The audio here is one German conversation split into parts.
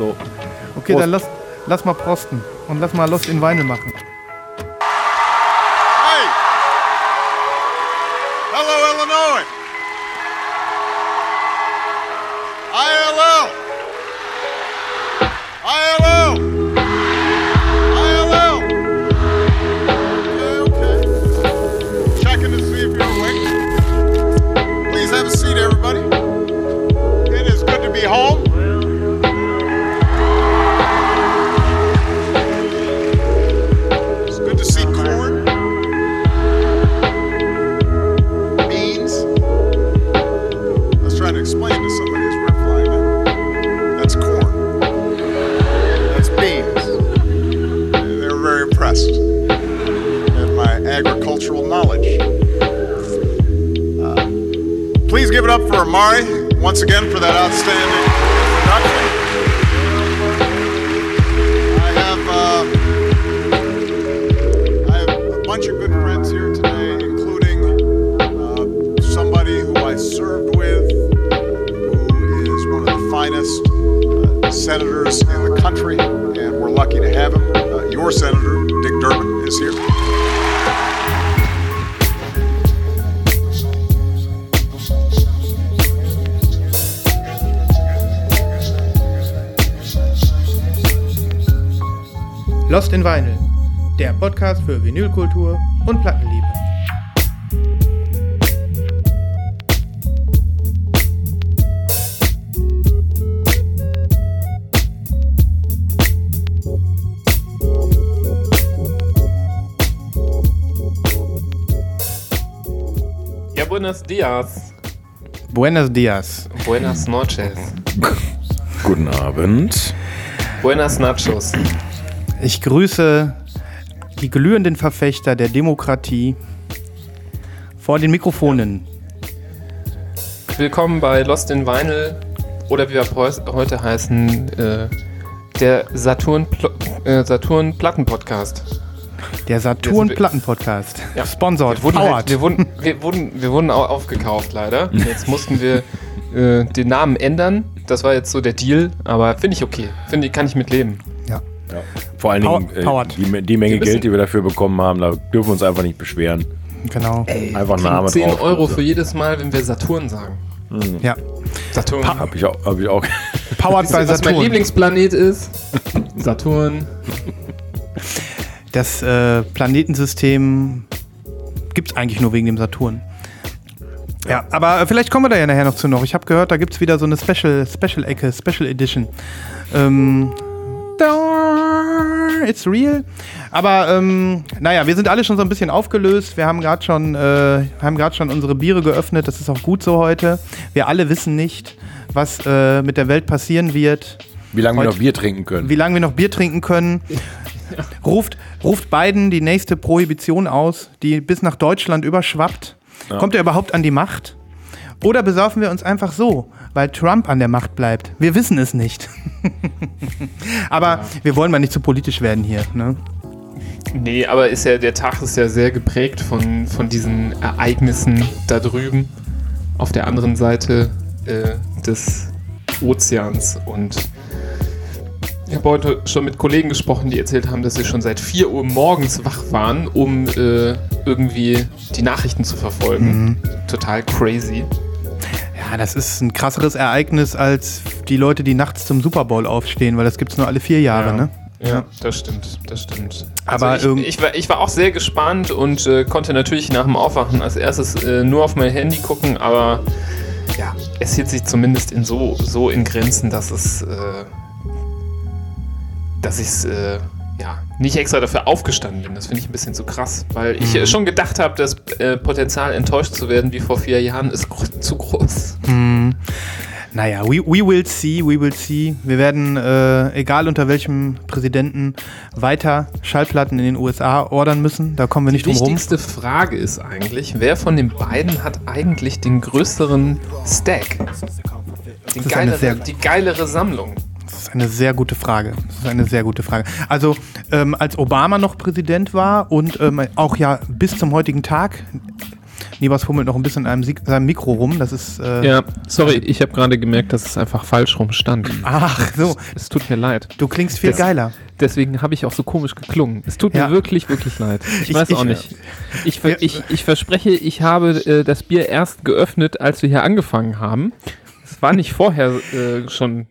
So. Okay, Prost. dann lass, lass mal prosten und lass mal Lost in Vinyl machen. Dias. Buenos dias. Buenas noches. Guten Abend. Buenas nachos. Ich grüße die glühenden Verfechter der Demokratie vor den Mikrofonen. Willkommen bei Lost in Vinyl oder wie wir heute heißen, äh, der Saturn, Pl äh, Saturn Platten Podcast. Der Saturn Platten Podcast. Ja. Sponsored, Wir wurden, halt, wir, wurden, wir, wurden, wir wurden auch aufgekauft, leider. Jetzt mussten wir äh, den Namen ändern. Das war jetzt so der Deal, aber finde ich okay. Finde ich, kann ich mit leben. ja. Vor allen Power- Dingen äh, die, die Menge Geld, die wir dafür bekommen haben, da dürfen wir uns einfach nicht beschweren. Genau. Einfach Name 10 drauf. Euro für jedes Mal, wenn wir Saturn sagen. Ja. Saturn. Hab ich auch. Hab ich auch. Powered bei ihr, was mein Saturn. Lieblingsplanet ist? Saturn. Das äh, Planetensystem gibt es eigentlich nur wegen dem Saturn. Ja, aber äh, vielleicht kommen wir da ja nachher noch zu noch. Ich habe gehört, da gibt es wieder so eine Special, Special Ecke, Special Edition. Ähm, it's real. Aber ähm, naja, wir sind alle schon so ein bisschen aufgelöst. Wir haben gerade schon, äh, haben gerade schon unsere Biere geöffnet. Das ist auch gut so heute. Wir alle wissen nicht, was äh, mit der Welt passieren wird Wie lange wir noch Bier trinken können. wie lange wir noch Bier trinken können. Ruft, ruft Biden die nächste Prohibition aus, die bis nach Deutschland überschwappt. Kommt er überhaupt an die Macht? Oder besaufen wir uns einfach so, weil Trump an der Macht bleibt? Wir wissen es nicht. Aber wir wollen mal nicht zu politisch werden hier. Ne? Nee, aber ist ja, der Tag ist ja sehr geprägt von, von diesen Ereignissen da drüben auf der anderen Seite äh, des Ozeans. Und ich habe heute schon mit Kollegen gesprochen, die erzählt haben, dass sie schon seit 4 Uhr morgens wach waren, um äh, irgendwie die Nachrichten zu verfolgen. Total crazy. Ja, das ist ein krasseres Ereignis als die Leute, die nachts zum Super Bowl aufstehen, weil das gibt es nur alle vier Jahre. Ja. Ne? Ja, das stimmt, das stimmt. Aber also ich, ich, war, ich war auch sehr gespannt und äh, konnte natürlich nach dem Aufwachen als erstes äh, nur auf mein Handy gucken, aber ja, es hielt sich zumindest in so, so in Grenzen, dass es, äh, dass ich es äh, ja, nicht extra dafür aufgestanden bin. Das finde ich ein bisschen zu krass, weil ich Mhm. äh, schon gedacht habe, das äh, Potenzial enttäuscht zu werden wie vor vier Jahren ist zu groß. Naja, we, we will see, we will see. Wir werden, äh, egal unter welchem Präsidenten, weiter Schallplatten in den USA ordern müssen. Da kommen wir nicht Die drum rum. wichtigste Frage ist eigentlich, wer von den beiden hat eigentlich den größeren Stack? Die geilere, die geilere Sammlung. Das ist eine sehr gute Frage. Das ist eine sehr gute Frage. Also, ähm, als Obama noch Präsident war und ähm, auch ja bis zum heutigen Tag Nibas fummelt noch ein bisschen in einem Sieg- seinem Mikro rum. Das ist. Äh, Ja, sorry, ich habe gerade gemerkt, dass es einfach falsch rum stand. Ach so, Es tut mir leid. du klingst viel Das- geiler. Deswegen habe ich auch so komisch geklungen. Es tut Ja. mir wirklich, wirklich leid. Ich, Ich- weiß auch ich- nicht. Ich, ver ich, ich verspreche, ich habe äh, das Bier erst geöffnet, als wir hier angefangen haben. Es war nicht vorher äh, schon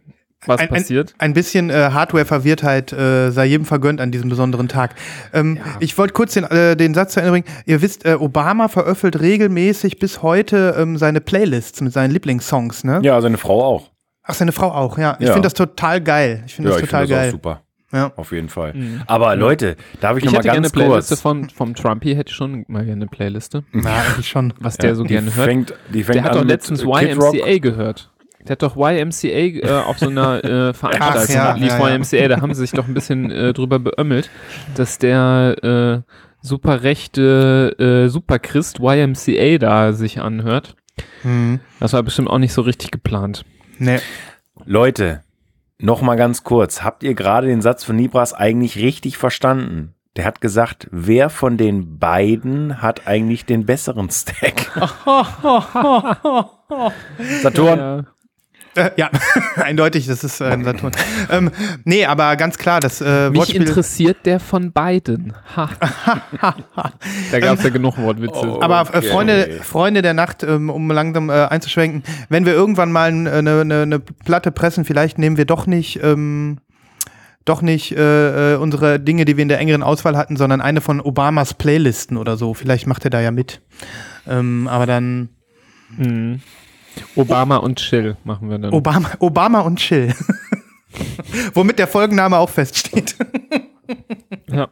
was Ein, ein, passiert. ein bisschen äh, Hardware-Verwirrtheit äh, sei jedem vergönnt an diesem besonderen Tag. Ähm, Ja. Ich wollte kurz den, äh, den Satz zu Ende bringen. Ihr wisst, äh, Obama veröffentlicht regelmäßig bis heute ähm, seine Playlists mit seinen Lieblingssongs, ne? Ja, seine Frau auch. Ach, seine Frau auch, ja. Ich Ja. finde das total geil. Ich finde Ja, das ich total finde das auch geil. super. Ja. Auf jeden Fall. Aber Leute, darf ich, Ich noch mal hätte gerne eine ganz Playliste kurz? von, vom Trumpy, hätte ich schon mal gerne eine Playliste, Na, eigentlich schon. was der so die gerne hört. fängt, die fängt Der hat doch letztens Rock. YMCA gehört. Der hat doch YMCA äh, auf so einer äh, Veranstaltung, ja, lief ja, ja. YMCA, da haben sie sich doch ein bisschen äh, drüber beömmelt, dass der äh, super rechte äh, Superchrist YMCA da sich anhört. Hm. Das war bestimmt auch nicht so richtig geplant. Nee. Leute, noch mal ganz kurz. Habt ihr gerade den Satz von Nibras eigentlich richtig verstanden? Der hat gesagt, wer von den beiden hat eigentlich den besseren Stack? Saturn. Ja. Äh, ja, eindeutig, das ist äh, Saturn. ähm, nee, aber ganz klar, das äh, Mich Wortspiel. interessiert der von beiden. Ha. da gab es ja genug Wortwitze. Oh. Aber äh, Okay. Freunde, Freunde der Nacht, ähm, um langsam äh, einzuschwenken, wenn wir irgendwann mal eine ne, ne, ne Platte pressen, vielleicht nehmen wir doch nicht, ähm, doch nicht äh, äh, unsere Dinge, die wir in der engeren Auswahl hatten, sondern eine von Obamas Playlisten oder so. Vielleicht macht er da ja mit. Ähm, aber dann Mhm. Obama und Chill machen wir dann. Obama, Obama und Chill. Womit der Folgenname auch feststeht. Ja,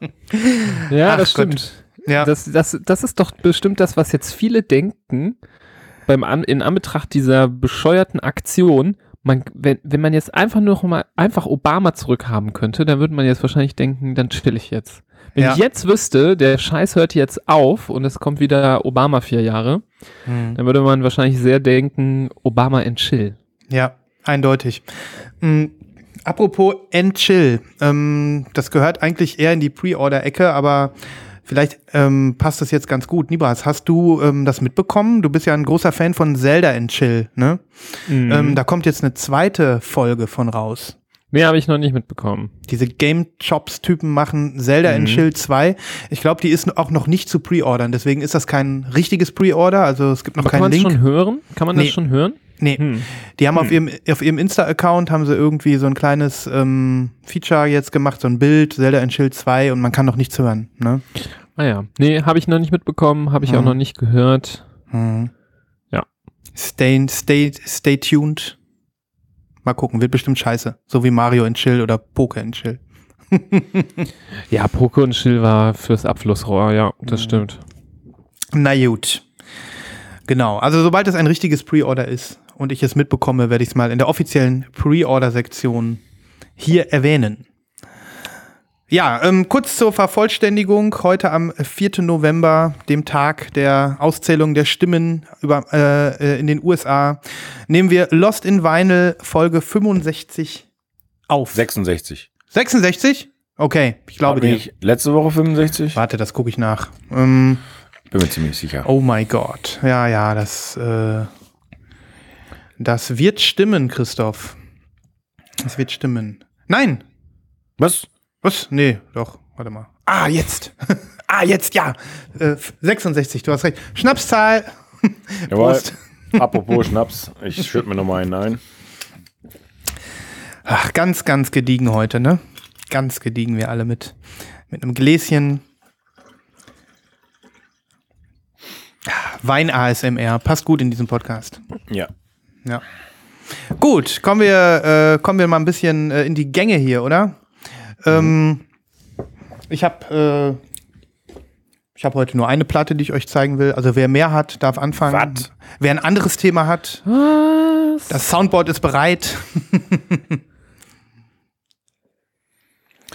ja Ach das Gott. stimmt. ja. Das, das, das ist doch bestimmt das, was jetzt viele denken, beim An in Anbetracht dieser bescheuerten Aktion. Man, wenn, wenn man jetzt einfach nur noch mal einfach Obama zurückhaben könnte, dann würde man jetzt wahrscheinlich denken, dann chill ich jetzt. Wenn Ja. ich jetzt wüsste, der Scheiß hört jetzt auf und es kommt wieder Obama vier Jahre, Hm. dann würde man wahrscheinlich sehr denken, Obama in Chill. Ja, eindeutig. Mhm. Apropos N-Chill, ähm, das gehört eigentlich eher in die Pre-Order-Ecke, aber vielleicht ähm, passt das jetzt ganz gut. Nibas, hast du ähm, das mitbekommen? Du bist ja ein großer Fan von Zelda N-Chill, ne? Mhm. Ähm, da kommt jetzt eine zweite Folge von raus. Nee, habe ich noch nicht mitbekommen. Diese Game Chops-Typen machen Zelda Mhm. in Chill 2. Ich glaube, die ist auch noch nicht zu pre-ordern, deswegen ist das kein richtiges Pre-Order. Also es gibt noch Aber kann keinen man das Link. schon hören? Kann man Nee. das schon hören? Nee. Hm. Die haben auf ihrem, auf ihrem Insta-Account haben sie irgendwie so ein kleines ähm, Feature jetzt gemacht, so ein Bild, Zelda in Schild 2 und man kann noch nichts hören. Ne? Ah ja. Nee, habe ich noch nicht mitbekommen, habe ich Mhm. auch noch nicht gehört. Mhm. Ja. Stay, stay, stay tuned. Mal gucken, wird bestimmt scheiße. So wie Mario in Chill oder Poker in Chill. Ja, Poke und Chill war fürs Abflussrohr, ja, das Mhm. stimmt. Na gut. Genau, also sobald es ein richtiges Pre-Order ist und ich es mitbekomme, werde ich es mal in der offiziellen Pre-Order-Sektion hier erwähnen. Ja, ähm, kurz zur Vervollständigung. Heute am 4. November, dem Tag der Auszählung der Stimmen über, äh, äh, in den USA, nehmen wir Lost in Vinyl Folge 65 auf. 66. 66? Okay, ich glaube dir. nicht letzte Woche 65? Warte, das gucke ich nach. Ähm, Bin mir ziemlich sicher. Oh mein Gott. Ja, ja, das, äh, das wird stimmen, Christoph. Das wird stimmen. Nein! Was? Was? Nee, doch. Warte mal. Ah, jetzt. ah, jetzt, ja. Äh, 66, du hast recht. Schnapszahl. Jawohl. Prost. Apropos Schnaps, ich schütte mir nochmal einen ein. Ach, ganz, ganz gediegen heute, ne? Ganz gediegen wir alle mit, mit einem Gläschen. Wein ASMR. Passt gut in diesem Podcast. Ja. Ja. Gut, kommen wir, äh, kommen wir mal ein bisschen äh, in die Gänge hier, oder? Ähm, ich habe äh, ich habe heute nur eine Platte, die ich euch zeigen will. Also wer mehr hat, darf anfangen. Was? Wer ein anderes Thema hat, Was? das Soundboard ist bereit.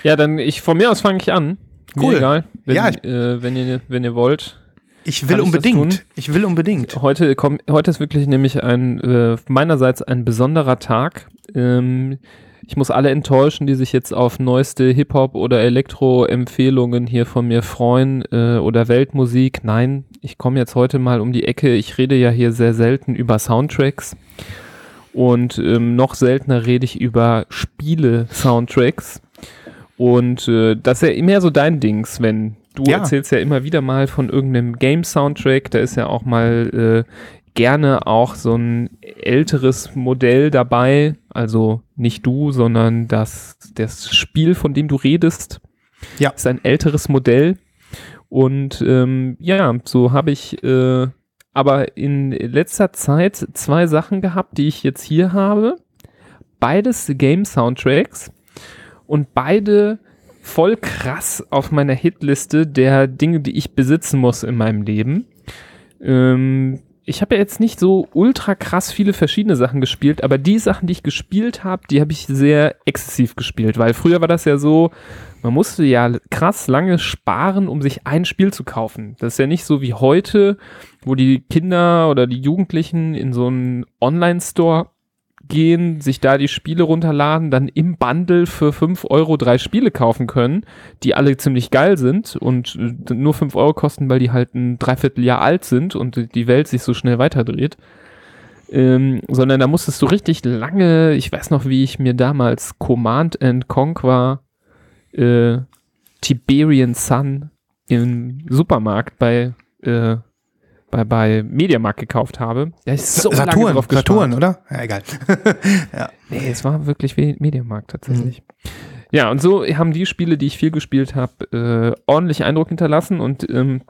Ja, dann ich von mir aus fange ich an. Mir Cool. egal. Wenn, Ja, ich- äh, wenn ihr wenn ihr wollt. Ich will Kann ich unbedingt. Ich will unbedingt. Heute kommt heute ist wirklich nämlich ein äh, meinerseits ein besonderer Tag. Ähm, Ich muss alle enttäuschen, die sich jetzt auf neueste Hip-Hop- oder Elektro-Empfehlungen hier von mir freuen äh, oder Weltmusik. Nein, ich komme jetzt heute mal um die Ecke. Ich rede ja hier sehr selten über Soundtracks und ähm, noch seltener rede ich über Spiele-Soundtracks. Und äh, das ist ja immer so dein Ding, Sven. Du Ja. erzählst ja immer wieder mal von irgendeinem Game-Soundtrack. Da ist ja auch mal äh, gerne auch so ein älteres Modell dabei. Also nicht du, sondern das, das Spiel, von dem du redest, Ja. ist ein älteres Modell. Und ähm, ja, so habe ich äh, aber in letzter Zeit zwei Sachen gehabt, die ich jetzt hier habe. Beides Game-Soundtracks und beide voll krass auf meiner Hitliste der Dinge, die ich besitzen muss in meinem Leben. Ähm, ich habe ja jetzt nicht so ultra krass viele verschiedene Sachen gespielt, aber die Sachen, die ich gespielt habe, die habe ich sehr exzessiv gespielt, weil früher war das ja so, man musste ja krass lange sparen, um sich ein Spiel zu kaufen. Das ist ja nicht so wie heute, wo die Kinder oder die Jugendlichen in so einen Online-Store gehen, sich da die Spiele runterladen, dann im Bundle für 5 Euro drei Spiele kaufen können, die alle ziemlich geil sind und äh, nur 5 Euro kosten, weil die halt ein Dreivierteljahr alt sind und die Welt sich so schnell weiterdreht. Ähm, sondern da musstest du richtig lange, ich weiß noch, wie ich mir damals Command and Conquer äh, Tiberian Sun im Supermarkt bei, äh, bei, bei Mediamarkt gekauft habe. Da ist so lange Saturn, drauf gespart. Saturn, oder? Ja, egal. Nee, es war wirklich Mediamarkt tatsächlich. Ja, und so haben die Spiele, die ich viel gespielt habe, äh, ordentlich Eindruck hinterlassen und ähm,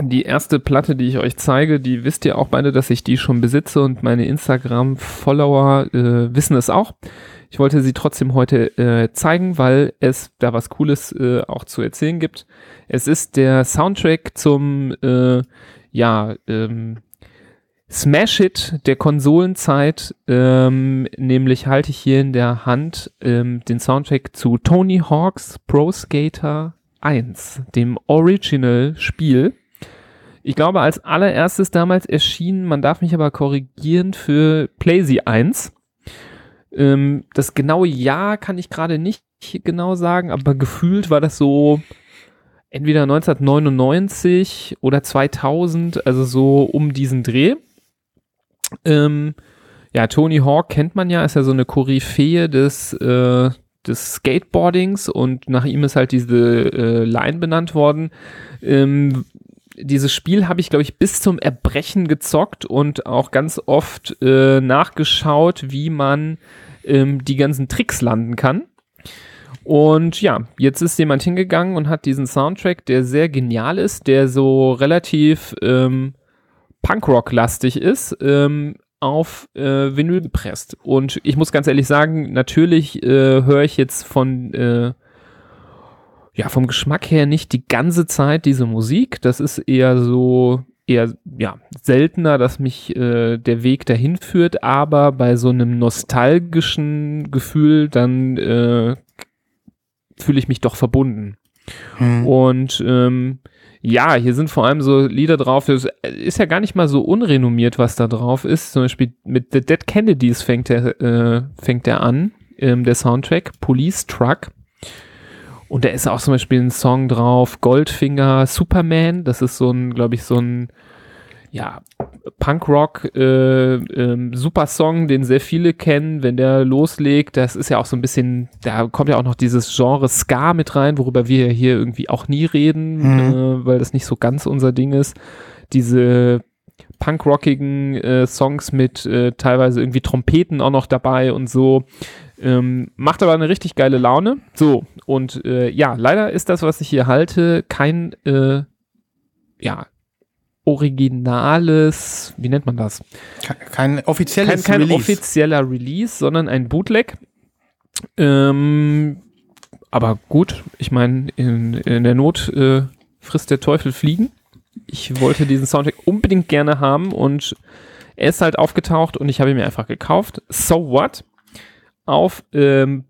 die erste Platte, die ich euch zeige, die wisst ihr auch beide, dass ich die schon besitze und meine Instagram-Follower äh, wissen es auch. Ich wollte sie trotzdem heute äh, zeigen, weil es da was Cooles äh, auch zu erzählen gibt. Es ist der Soundtrack zum, äh, ja, ähm, Smash It der Konsolenzeit, ähm, nämlich halte ich hier in der Hand ähm, den Soundtrack zu Tony Hawk's Pro Skater 1, dem Original-Spiel. Ich glaube, als allererstes damals erschienen, man darf mich aber korrigieren, für PlayZ 1. Ähm, das genaue Jahr kann ich gerade nicht genau sagen, aber gefühlt war das so entweder 1999 oder 2000, also so um diesen Dreh. Ähm, ja, Tony Hawk kennt man ja, ist ja so eine Koryphäe des, äh, des Skateboardings und nach ihm ist halt diese äh, Line benannt worden. Ähm, dieses Spiel habe ich, glaube ich, bis zum Erbrechen gezockt und auch ganz oft äh, nachgeschaut, wie man ähm, die ganzen Tricks landen kann. Und ja, jetzt ist jemand hingegangen und hat diesen Soundtrack, der sehr genial ist, der so relativ ähm, Punkrock-lastig ist, ähm, auf äh, Vinyl gepresst. Und ich muss ganz ehrlich sagen, natürlich äh, höre ich jetzt von äh, ja, vom Geschmack her nicht die ganze Zeit diese Musik. Das ist eher so, eher, ja, seltener, dass mich äh, der Weg dahin führt, aber bei so einem nostalgischen Gefühl, dann äh, fühle ich mich doch verbunden. Hm. Und ähm, ja, hier sind vor allem so Lieder drauf. Das ist ja gar nicht mal so unrenommiert, was da drauf ist. Zum Beispiel mit The Dead Kennedys fängt er, äh, fängt er an, ähm, der Soundtrack, Police Truck. Und da ist auch zum Beispiel ein Song drauf, Goldfinger Superman. Das ist so ein, glaube ich, so ein ja, Punkrock äh, ähm, super Song, den sehr viele kennen, wenn der loslegt. Das ist ja auch so ein bisschen, da kommt ja auch noch dieses Genre Ska mit rein, worüber wir ja hier irgendwie auch nie reden, Mhm. äh, weil das nicht so ganz unser Ding ist. Diese punkrockigen äh, Songs mit äh, teilweise irgendwie Trompeten auch noch dabei und so. Ähm, macht aber eine richtig geile Laune. So, und äh, ja, leider ist das, was ich hier halte, kein äh, ja, originales, wie nennt man das? Kein, offizielles Kein, kein Release. offizieller Release, sondern ein Bootleg. Ähm, aber gut, ich meine, in, in der Not äh, frisst der Teufel Fliegen. Ich wollte diesen Soundtrack unbedingt gerne haben und er ist halt aufgetaucht und ich habe ihn mir einfach gekauft. So what? Auf ähm,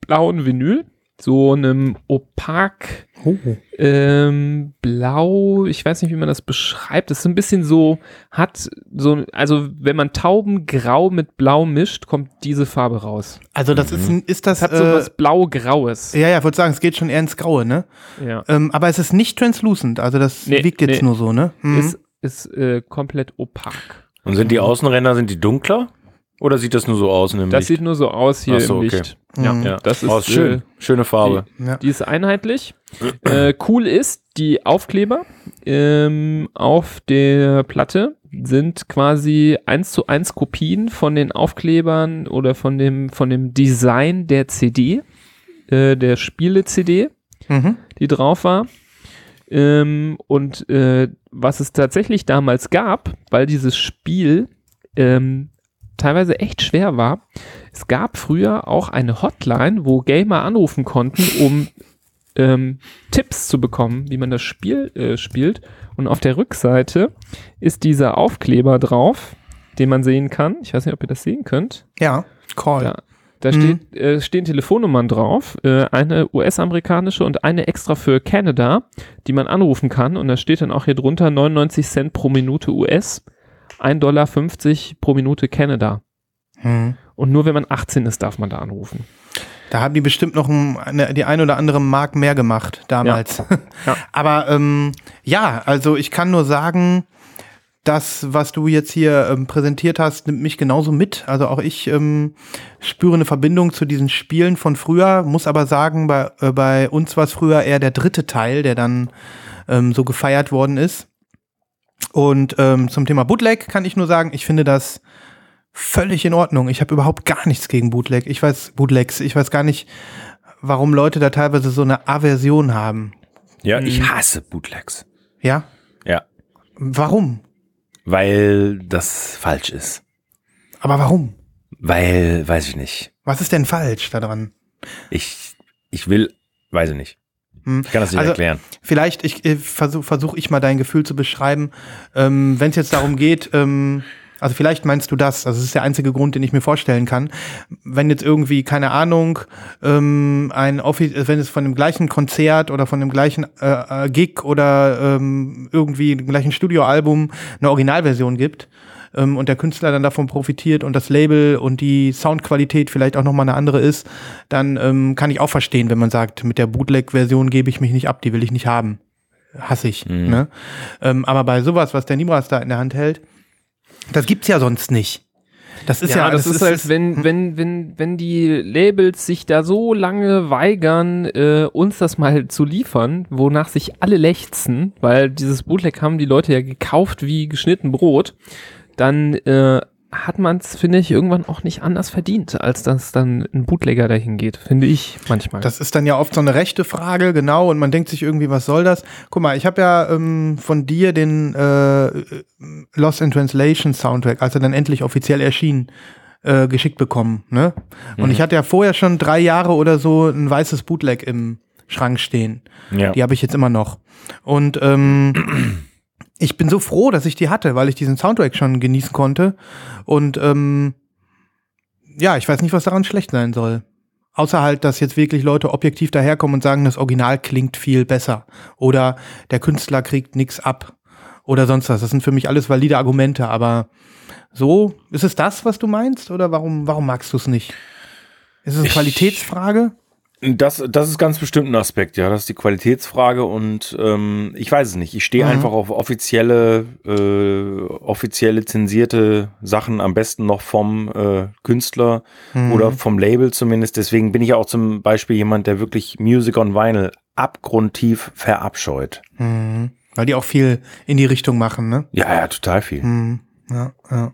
blauen Vinyl, so einem opak Oh. Ähm, blau, ich weiß nicht, wie man das beschreibt. Das ist ein bisschen so, hat so, also wenn man Taubengrau mit Blau mischt, kommt diese Farbe raus. Also das ist, ein- ist das, Es hat so äh, was Blau-Graues. ja, ja, ich würde sagen, es geht schon eher ins Graue, ne? Ja. Ähm, aber es ist nicht translucent, also das Nee, wiegt jetzt nee. nur so, ne? Mhm. Ist, ist äh, komplett opak. Und sind die Außenränder, sind die dunkler? Oder sieht das nur so aus in dem Das Licht? sieht nur so aus hier so, im okay. Licht. Ja, Mhm. ja. das ist, oh, schön. Äh, Schöne Farbe. ja. Die ist einheitlich. äh, cool ist, die Aufkleber ähm, auf der Platte sind quasi eins zu eins Kopien von den Aufklebern oder von dem, von dem Design der CD, äh, der Spiele-CD, Mhm. die drauf war. Ähm, und äh, was es tatsächlich damals gab, weil dieses Spiel ähm, teilweise echt schwer war, es gab früher auch eine Hotline, wo Gamer anrufen konnten, um ähm, Tipps zu bekommen, wie man das Spiel äh, spielt. Und auf der Rückseite ist dieser Aufkleber drauf, den man sehen kann. Ich weiß nicht, ob ihr das sehen könnt. Ja, Call. Ja. Da Mhm. steht, äh, stehen Telefonnummern drauf, äh, eine US-amerikanische und eine extra für Canada, die man anrufen kann. Und da steht dann auch hier drunter 99 Cent pro Minute US, 1,50 Dollar pro Minute Canada. Mhm. Und nur wenn man 18 ist, darf man da anrufen. Da haben die bestimmt noch ein, eine, die ein oder andere Mark mehr gemacht damals. Ja. Aber ähm, ja, also ich kann nur sagen, das, was du jetzt hier ähm, präsentiert hast, nimmt mich genauso mit. Also auch ich ähm, spüre eine Verbindung zu diesen Spielen von früher, muss aber sagen, bei, äh, bei uns war es früher eher der dritte Teil, der dann ähm, so gefeiert worden ist. Und ähm, zum Thema Bootleg kann ich nur sagen, ich finde das völlig in Ordnung. Ich habe überhaupt gar nichts gegen Bootleg. Ich weiß Bootlegs, ich weiß gar nicht, warum Leute da teilweise so eine Aversion haben. Ja, ich hasse Bootlegs. Ja? Ja. Warum? Weil das falsch ist. Aber warum? Weil, weiß ich nicht. Was ist denn falsch daran? Ich, ich will, weiß ich nicht. Hm. Ich kann das nicht Also- erklären. Vielleicht ich, äh, versuche versuch ich mal dein Gefühl zu beschreiben. Ähm, Wenn es jetzt darum geht, ähm, also vielleicht meinst du das, also das ist der einzige Grund, den ich mir vorstellen kann. Wenn jetzt irgendwie, keine Ahnung, ähm, ein Offi wenn es von dem gleichen Konzert oder von dem gleichen äh, äh, Gig oder ähm, irgendwie dem gleichen Studioalbum eine Originalversion gibt ähm, und der Künstler dann davon profitiert und das Label und die Soundqualität vielleicht auch nochmal eine andere ist, dann ähm, kann ich auch verstehen, wenn man sagt, mit der Bootleg-Version gebe ich mich nicht ab, die will ich nicht haben. Hasse ich. Mhm. Ne? Ähm, aber bei sowas, was der Nibras da in der Hand hält, das gibt's ja sonst nicht. Das ist ja, das, ist halt, wenn, wenn, wenn, wenn die Labels sich da so lange weigern, äh, uns das mal zu liefern, wonach sich alle lechzen, weil dieses Bootleg haben die Leute ja gekauft wie geschnitten Brot, dann äh, hat man es, finde ich, irgendwann auch nicht anders verdient, als dass dann ein Bootlegger dahin geht, finde ich manchmal. Das ist dann ja oft so eine rechte Frage, genau, und man denkt sich irgendwie, was soll das? Guck mal, ich habe ja ähm, von dir den äh, Lost in Translation Soundtrack, als er dann endlich offiziell erschien, äh, geschickt bekommen. Ne? Und ich hatte ja vorher schon drei Jahre oder so ein weißes Bootleg im Schrank stehen. Ja. Die habe ich jetzt immer noch. Und ähm, ich bin so froh, dass ich die hatte, weil ich diesen Soundtrack schon genießen konnte. Und ähm, ja, ich weiß nicht, was daran schlecht sein soll. Außer halt, dass jetzt wirklich Leute objektiv daherkommen und sagen, das Original klingt viel besser. Oder der Künstler kriegt nichts ab. Oder sonst was. Das sind für mich alles valide Argumente. Aber so, ist es das, was du meinst? Oder warum, warum magst du es nicht? Ist es eine Ich- Qualitätsfrage? Das, das ist ganz bestimmt ein Aspekt, ja. Das ist die Qualitätsfrage und ähm, ich weiß es nicht. Ich stehe Mhm. einfach auf offizielle, äh, offiziell lizenzierte Sachen, am besten noch vom äh, Künstler Mhm. oder vom Label zumindest. Deswegen bin ich ja auch zum Beispiel jemand, der wirklich Music on Vinyl abgrundtief verabscheut. Mhm. Weil die auch viel in die Richtung machen, ne? Ja, ja, total viel. Mhm. Ja, ja.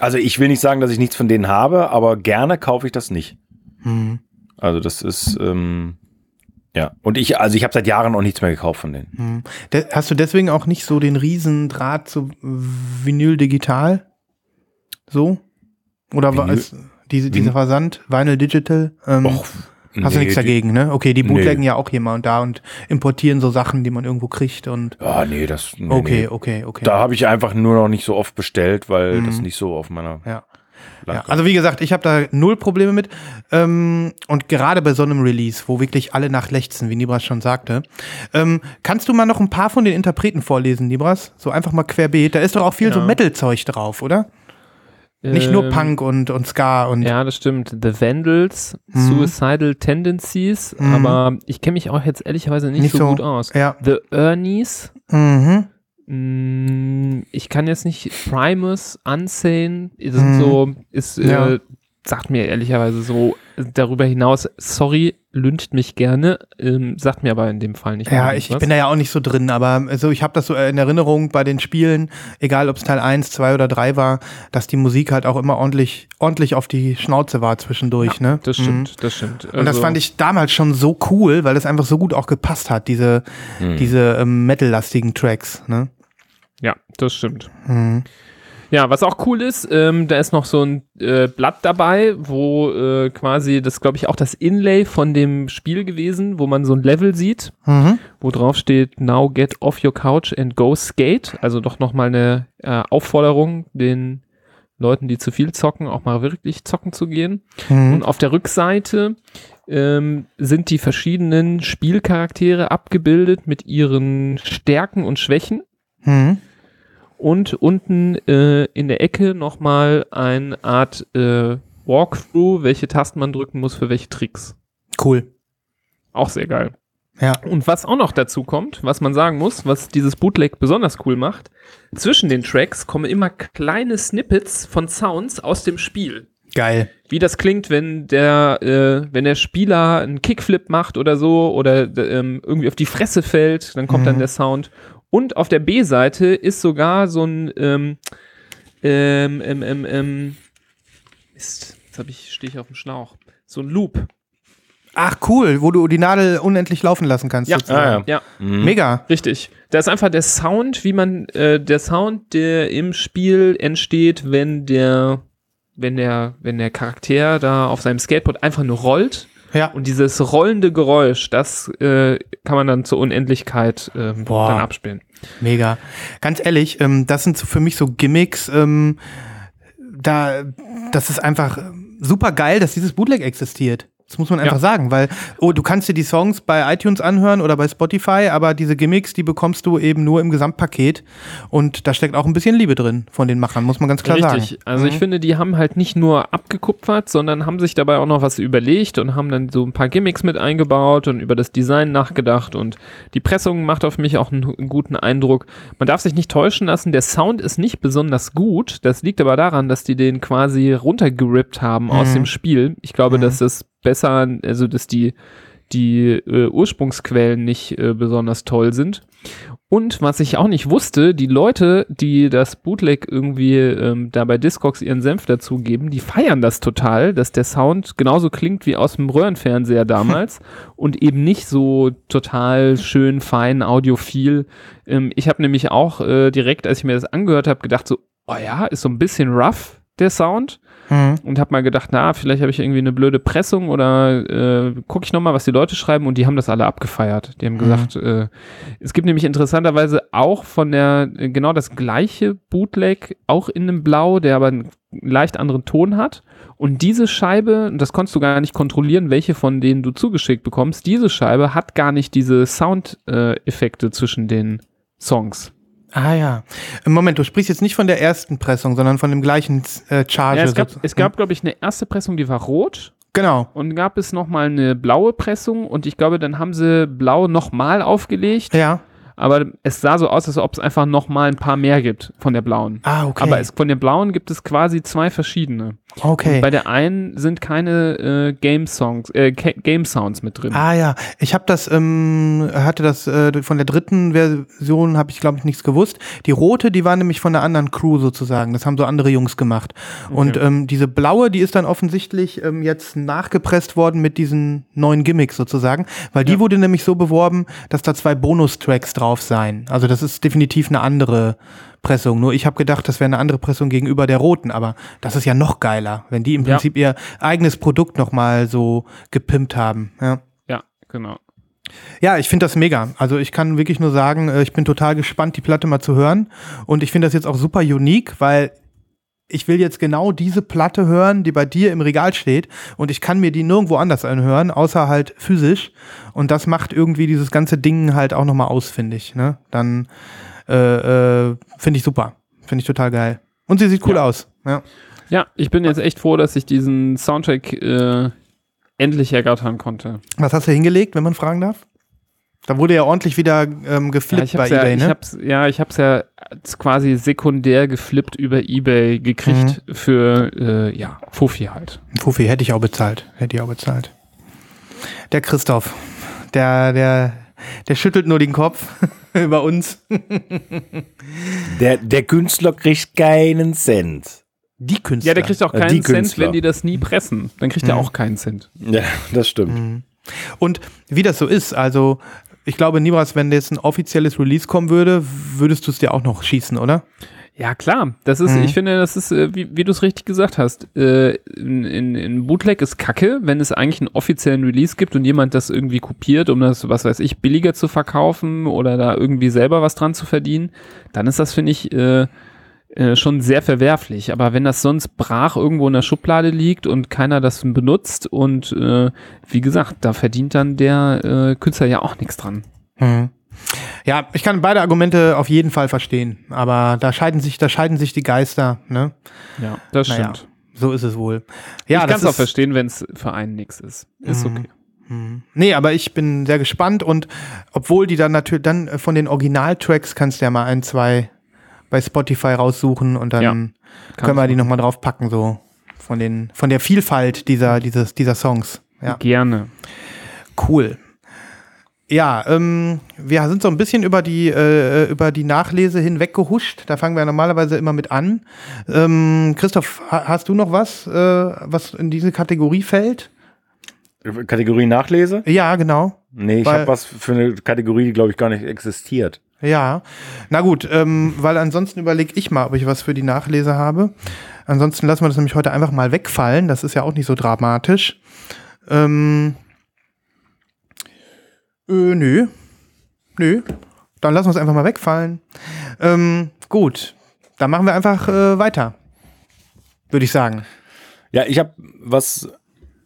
Also ich will nicht sagen, dass ich nichts von denen habe, aber gerne kaufe ich das nicht. Mhm. Also das ist ähm, ja und ich also ich habe seit Jahren auch nichts mehr gekauft von denen. Mhm. De hast du deswegen auch nicht so den riesen Draht zu Vinyl digital? So? Oder war es diese, dieser Versand, Vinyl Digital? Ähm, Och, hast du nee, nichts die- dagegen, ne? Okay, die Nee. bootleggen ja auch hier mal und da und importieren so Sachen, die man irgendwo kriegt und Ah, nee, das nee, okay, nee. okay, okay. Da habe ich einfach nur noch nicht so oft bestellt, weil Mhm. das nicht so auf meiner ja. Ja, also wie gesagt, ich habe da null Probleme mit. Ähm, und gerade bei so einem Release, wo wirklich alle nachlechzen, wie Nibras schon sagte. Ähm, kannst du mal noch ein paar von den Interpreten vorlesen, Nibras? So einfach mal querbeet. Da ist doch auch viel Ja. so Metal-Zeug drauf, oder? Nicht nur Ähm, Punk und, und Ska und. Ja, das stimmt. The Vandals, Mhm. Suicidal Tendencies, Mhm. aber ich kenne mich auch jetzt ehrlicherweise nicht, Nicht so, so. gut aus. Ja. The Ernies, Mhm. Mh, ich kann jetzt nicht Primus, Unsane, das sind Mhm. so, ist, Ja. äh, sagt mir ehrlicherweise so darüber hinaus, sorry, lüncht mich gerne, ähm, sagt mir aber in dem Fall nicht. Ja, ich, ich bin da ja auch nicht so drin, aber so, ich habe das so in Erinnerung bei den Spielen, egal ob es Teil 1, 2 oder 3 war, dass die Musik halt auch immer ordentlich, ordentlich auf die Schnauze war zwischendurch, ne? Das Mhm. stimmt, das stimmt. Und das Also- fand ich damals schon so cool, weil das einfach so gut auch gepasst hat, diese, Mhm. diese ähm, Metal-lastigen Tracks, ne? Ja, das stimmt. Mhm. Ja, was auch cool ist, ähm, da ist noch so ein äh, Blatt dabei, wo äh, quasi, das glaube ich auch das Inlay von dem Spiel gewesen, wo man so ein Level sieht, Mhm. wo drauf steht, now get off your couch and go skate. Also doch nochmal eine äh, Aufforderung, den Leuten, die zu viel zocken, auch mal wirklich zocken zu gehen. Und Mhm. auf der Rückseite ähm, sind die verschiedenen Spielcharaktere abgebildet mit ihren Stärken und Schwächen. Mhm. Und unten äh, in der Ecke nochmal eine Art äh, Walkthrough, welche Tasten man drücken muss für welche Tricks. Cool. Auch sehr geil. Ja. Und was auch noch dazu kommt, was man sagen muss, was dieses Bootleg besonders cool macht, zwischen den Tracks kommen immer kleine Snippets von Sounds aus dem Spiel. Geil. Wie das klingt, wenn der, äh, wenn der Spieler einen Kickflip macht oder so oder ähm, irgendwie auf die Fresse fällt, dann kommt Mhm. dann der Sound. Und auf der B-Seite ist sogar so ein ähm, ähm, ähm, ähm, ähm, Mist, jetzt hab ich, stehe ich auf dem Schlauch. So ein Loop. Ach, cool, wo du die Nadel unendlich laufen lassen kannst. Ja. Ah, ja. Ja, Mhm. Mega. richtig. Da ist einfach der Sound, wie man, äh, der Sound, der im Spiel entsteht, wenn der, wenn der, wenn der Charakter da auf seinem Skateboard einfach nur rollt Ja. Und dieses rollende Geräusch, das äh, kann man dann zur Unendlichkeit ähm, Boah. dann abspielen. Mega. Ganz ehrlich, ähm, das sind so für mich so Gimmicks. Ähm, da, das ist einfach super geil, dass dieses Bootleg existiert. Das muss man einfach Ja. sagen, weil oh, du kannst dir die Songs bei iTunes anhören oder bei Spotify, aber diese Gimmicks, die bekommst du eben nur im Gesamtpaket. Und da steckt auch ein bisschen Liebe drin von den Machern, muss man ganz klar Richtig. sagen. Also ich Mhm. finde, die haben halt nicht nur abgekupfert, sondern haben sich dabei auch noch was überlegt und haben dann so ein paar Gimmicks mit eingebaut und über das Design nachgedacht und die Pressung macht auf mich auch einen, guten Eindruck. Man darf sich nicht täuschen lassen, der Sound ist nicht besonders gut. Das liegt aber daran, dass die den quasi runtergerippt haben aus Mhm. dem Spiel. Ich glaube, dass das besser, also dass die die äh, Ursprungsquellen nicht äh, besonders toll sind. Und was ich auch nicht wusste, die Leute, die das Bootleg irgendwie ähm, da bei Discogs ihren Senf dazugeben, die feiern das total, dass der Sound genauso klingt wie aus dem Röhrenfernseher damals und eben nicht so total schön, fein, audiophil. Ähm, ich habe nämlich auch äh, direkt, als ich mir das angehört habe, gedacht so, oh ja, ist so ein bisschen rough, der Sound Mhm. und habe mal gedacht, na, vielleicht habe ich irgendwie eine blöde Pressung oder äh, gucke ich nochmal, was die Leute schreiben und die haben das alle abgefeiert. Die haben gesagt, äh, es gibt nämlich interessanterweise auch von der, äh, genau das gleiche Bootleg, auch in einem Blau, der aber einen leicht anderen Ton hat. Und diese Scheibe, das konntest du gar nicht kontrollieren, welche von denen du zugeschickt bekommst, diese Scheibe hat gar nicht diese Soundeffekte zwischen den Songs. Ah ja. Im Moment, du sprichst jetzt nicht von der ersten Pressung, sondern von dem gleichen äh, Charge. Ja, es gab, es gab glaube ich, eine erste Pressung, die war rot. Genau. Und gab es nochmal eine blaue Pressung und ich glaube, dann haben sie blau nochmal aufgelegt. Ja. Aber es sah so aus, als ob es einfach nochmal ein paar mehr gibt von der blauen. Ah, okay. Aber es, von der blauen gibt es quasi zwei verschiedene. Okay. Und bei der einen sind keine äh, Game-Songs, äh, Ca- Game-Sounds mit drin. Ah ja, ich habe das, ähm, hatte das äh, von der dritten Version habe ich glaube ich nichts gewusst. Die rote, die war nämlich von einer anderen Crew sozusagen. Das haben so andere Jungs gemacht. Und ähm, diese blaue, die ist dann offensichtlich ähm, jetzt nachgepresst worden mit diesen neuen Gimmicks sozusagen, weil die Ja. wurde nämlich so beworben, dass da zwei Bonustracks drauf seien. Also das ist definitiv eine andere Pressung. Nur ich habe gedacht, das wäre eine andere Pressung gegenüber der roten, aber das ist ja noch geiler, wenn die im Ja. Prinzip ihr eigenes Produkt nochmal so gepimpt haben. Ja. Ja, genau. Ja, ich finde das mega. Also ich kann wirklich nur sagen, äh, ich bin total gespannt, die Platte mal zu hören. Und ich finde das jetzt auch super unique, weil ich will jetzt genau diese Platte hören, die bei dir im Regal steht und ich kann mir die nirgendwo anders anhören, außer halt physisch und das macht irgendwie dieses ganze Ding halt auch nochmal aus, finde ich. Ne? Dann äh, äh, finde ich super, finde ich total geil. Und sie sieht cool Ja. aus. Ja. Ja, ich bin jetzt echt froh, dass ich diesen Soundtrack äh, endlich ergattern konnte. Was hast du hingelegt, wenn man fragen darf? Da wurde ja ordentlich wieder ähm, Ja, geflippt ich bei ja, eBay, ich ne? hab's, ja, ich hab's ja quasi sekundär geflippt über Ebay gekriegt Mhm. für, äh, ja, Fuffi halt. Fuffi hätte ich auch bezahlt. Hätte ich auch bezahlt. Der Christoph, der, der, der schüttelt nur den Kopf über uns. Der, der Künstler kriegt keinen Cent. Die Künstler. Ja, der kriegt auch Äh, keinen Cent, wenn die das nie pressen. Dann kriegt er auch keinen Cent. Ja, das stimmt. Mhm. Und wie das so ist, also ich glaube, Nibras, wenn jetzt ein offizielles Release kommen würde, würdest du es dir auch noch schießen, oder? Ja, klar. Das ist, Mhm. ich finde, das ist, äh, wie, wie du es richtig gesagt hast. Äh, in, in, in Bootleg ist Kacke, wenn es eigentlich einen offiziellen Release gibt und jemand das irgendwie kopiert, um das, was weiß ich, billiger zu verkaufen oder da irgendwie selber was dran zu verdienen, dann ist das, finde ich, äh, äh, schon sehr verwerflich. Aber wenn das sonst brach irgendwo in der Schublade liegt und keiner das benutzt und äh, wie gesagt, da verdient dann der äh, Künstler ja auch nichts dran. Mhm. Ja, ich kann beide Argumente auf jeden Fall verstehen, aber da scheiden sich, da scheiden sich die Geister, ne? Ja, das Naja, stimmt. so ist es wohl. Ja, ich kann es auch verstehen, wenn es für einen nichts ist. Ist Mhm. okay. Nee, aber ich bin sehr gespannt und obwohl die dann natürlich dann äh, von den Originaltracks kannst du ja mal ein, zwei bei Spotify raussuchen und dann Ja, können wir die nochmal drauf packen, so von den, von der Vielfalt dieser, dieses, dieser Songs. Ja, Gerne. cool. Ja, ähm, wir sind so ein bisschen über die, äh, über die Nachlese hinweg gehuscht. Da fangen wir normalerweise immer mit an. Ähm, Christoph, ha hast du noch was, äh, was in diese Kategorie fällt? Kategorie Nachlese? Ja, genau. Nee, ich habe was für eine Kategorie, die, glaube ich, gar nicht existiert. Ja, na gut, ähm, weil ansonsten überlege ich mal, ob ich was für die Nachlese habe. Ansonsten lassen wir das nämlich heute einfach mal wegfallen. Das ist ja auch nicht so dramatisch. Ähm, äh, nö. Nö. Dann lassen wir es einfach mal wegfallen. Ähm, gut, dann machen wir einfach äh, weiter. Würde ich sagen. Ja, ich habe was,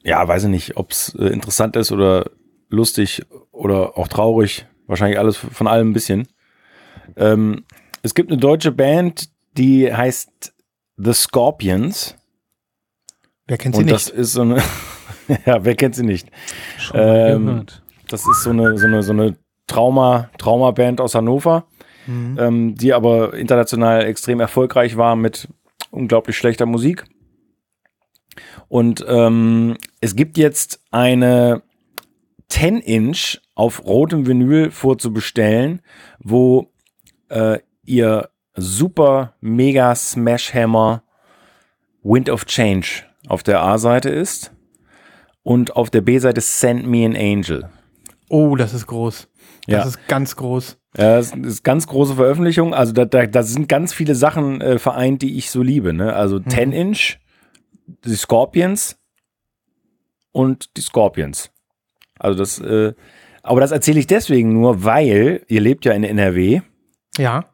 ja, weiß ich nicht, ob es äh, interessant ist oder lustig oder auch traurig. Wahrscheinlich alles von allem ein bisschen. Ähm, es gibt eine deutsche Band, die heißt The Scorpions. Wer kennt sie Und das nicht? ist so eine, ja, wer kennt sie nicht? Schon mal Ähm, gehört. Das ist so eine, so eine, so eine Trauma, Trauma-Band aus Hannover, Mhm. ähm, die aber international extrem erfolgreich war mit unglaublich schlechter Musik. Und ähm, es gibt jetzt eine 10-Inch auf rotem Vinyl vorzubestellen, wo äh, ihr super mega Smash Hammer Wind of Change auf der A-Seite ist und auf der B-Seite Send Me an Angel. Oh, das ist groß. Das Ja. ist ganz groß. Ja, das ist ganz große Veröffentlichung. Also da, da, da sind ganz viele Sachen äh, vereint, die ich so liebe. Ne? Also 10 Inch, die Scorpions und die Scorpions. Also das, äh, aber das erzähle ich deswegen nur, weil ihr lebt ja in NRW Ja.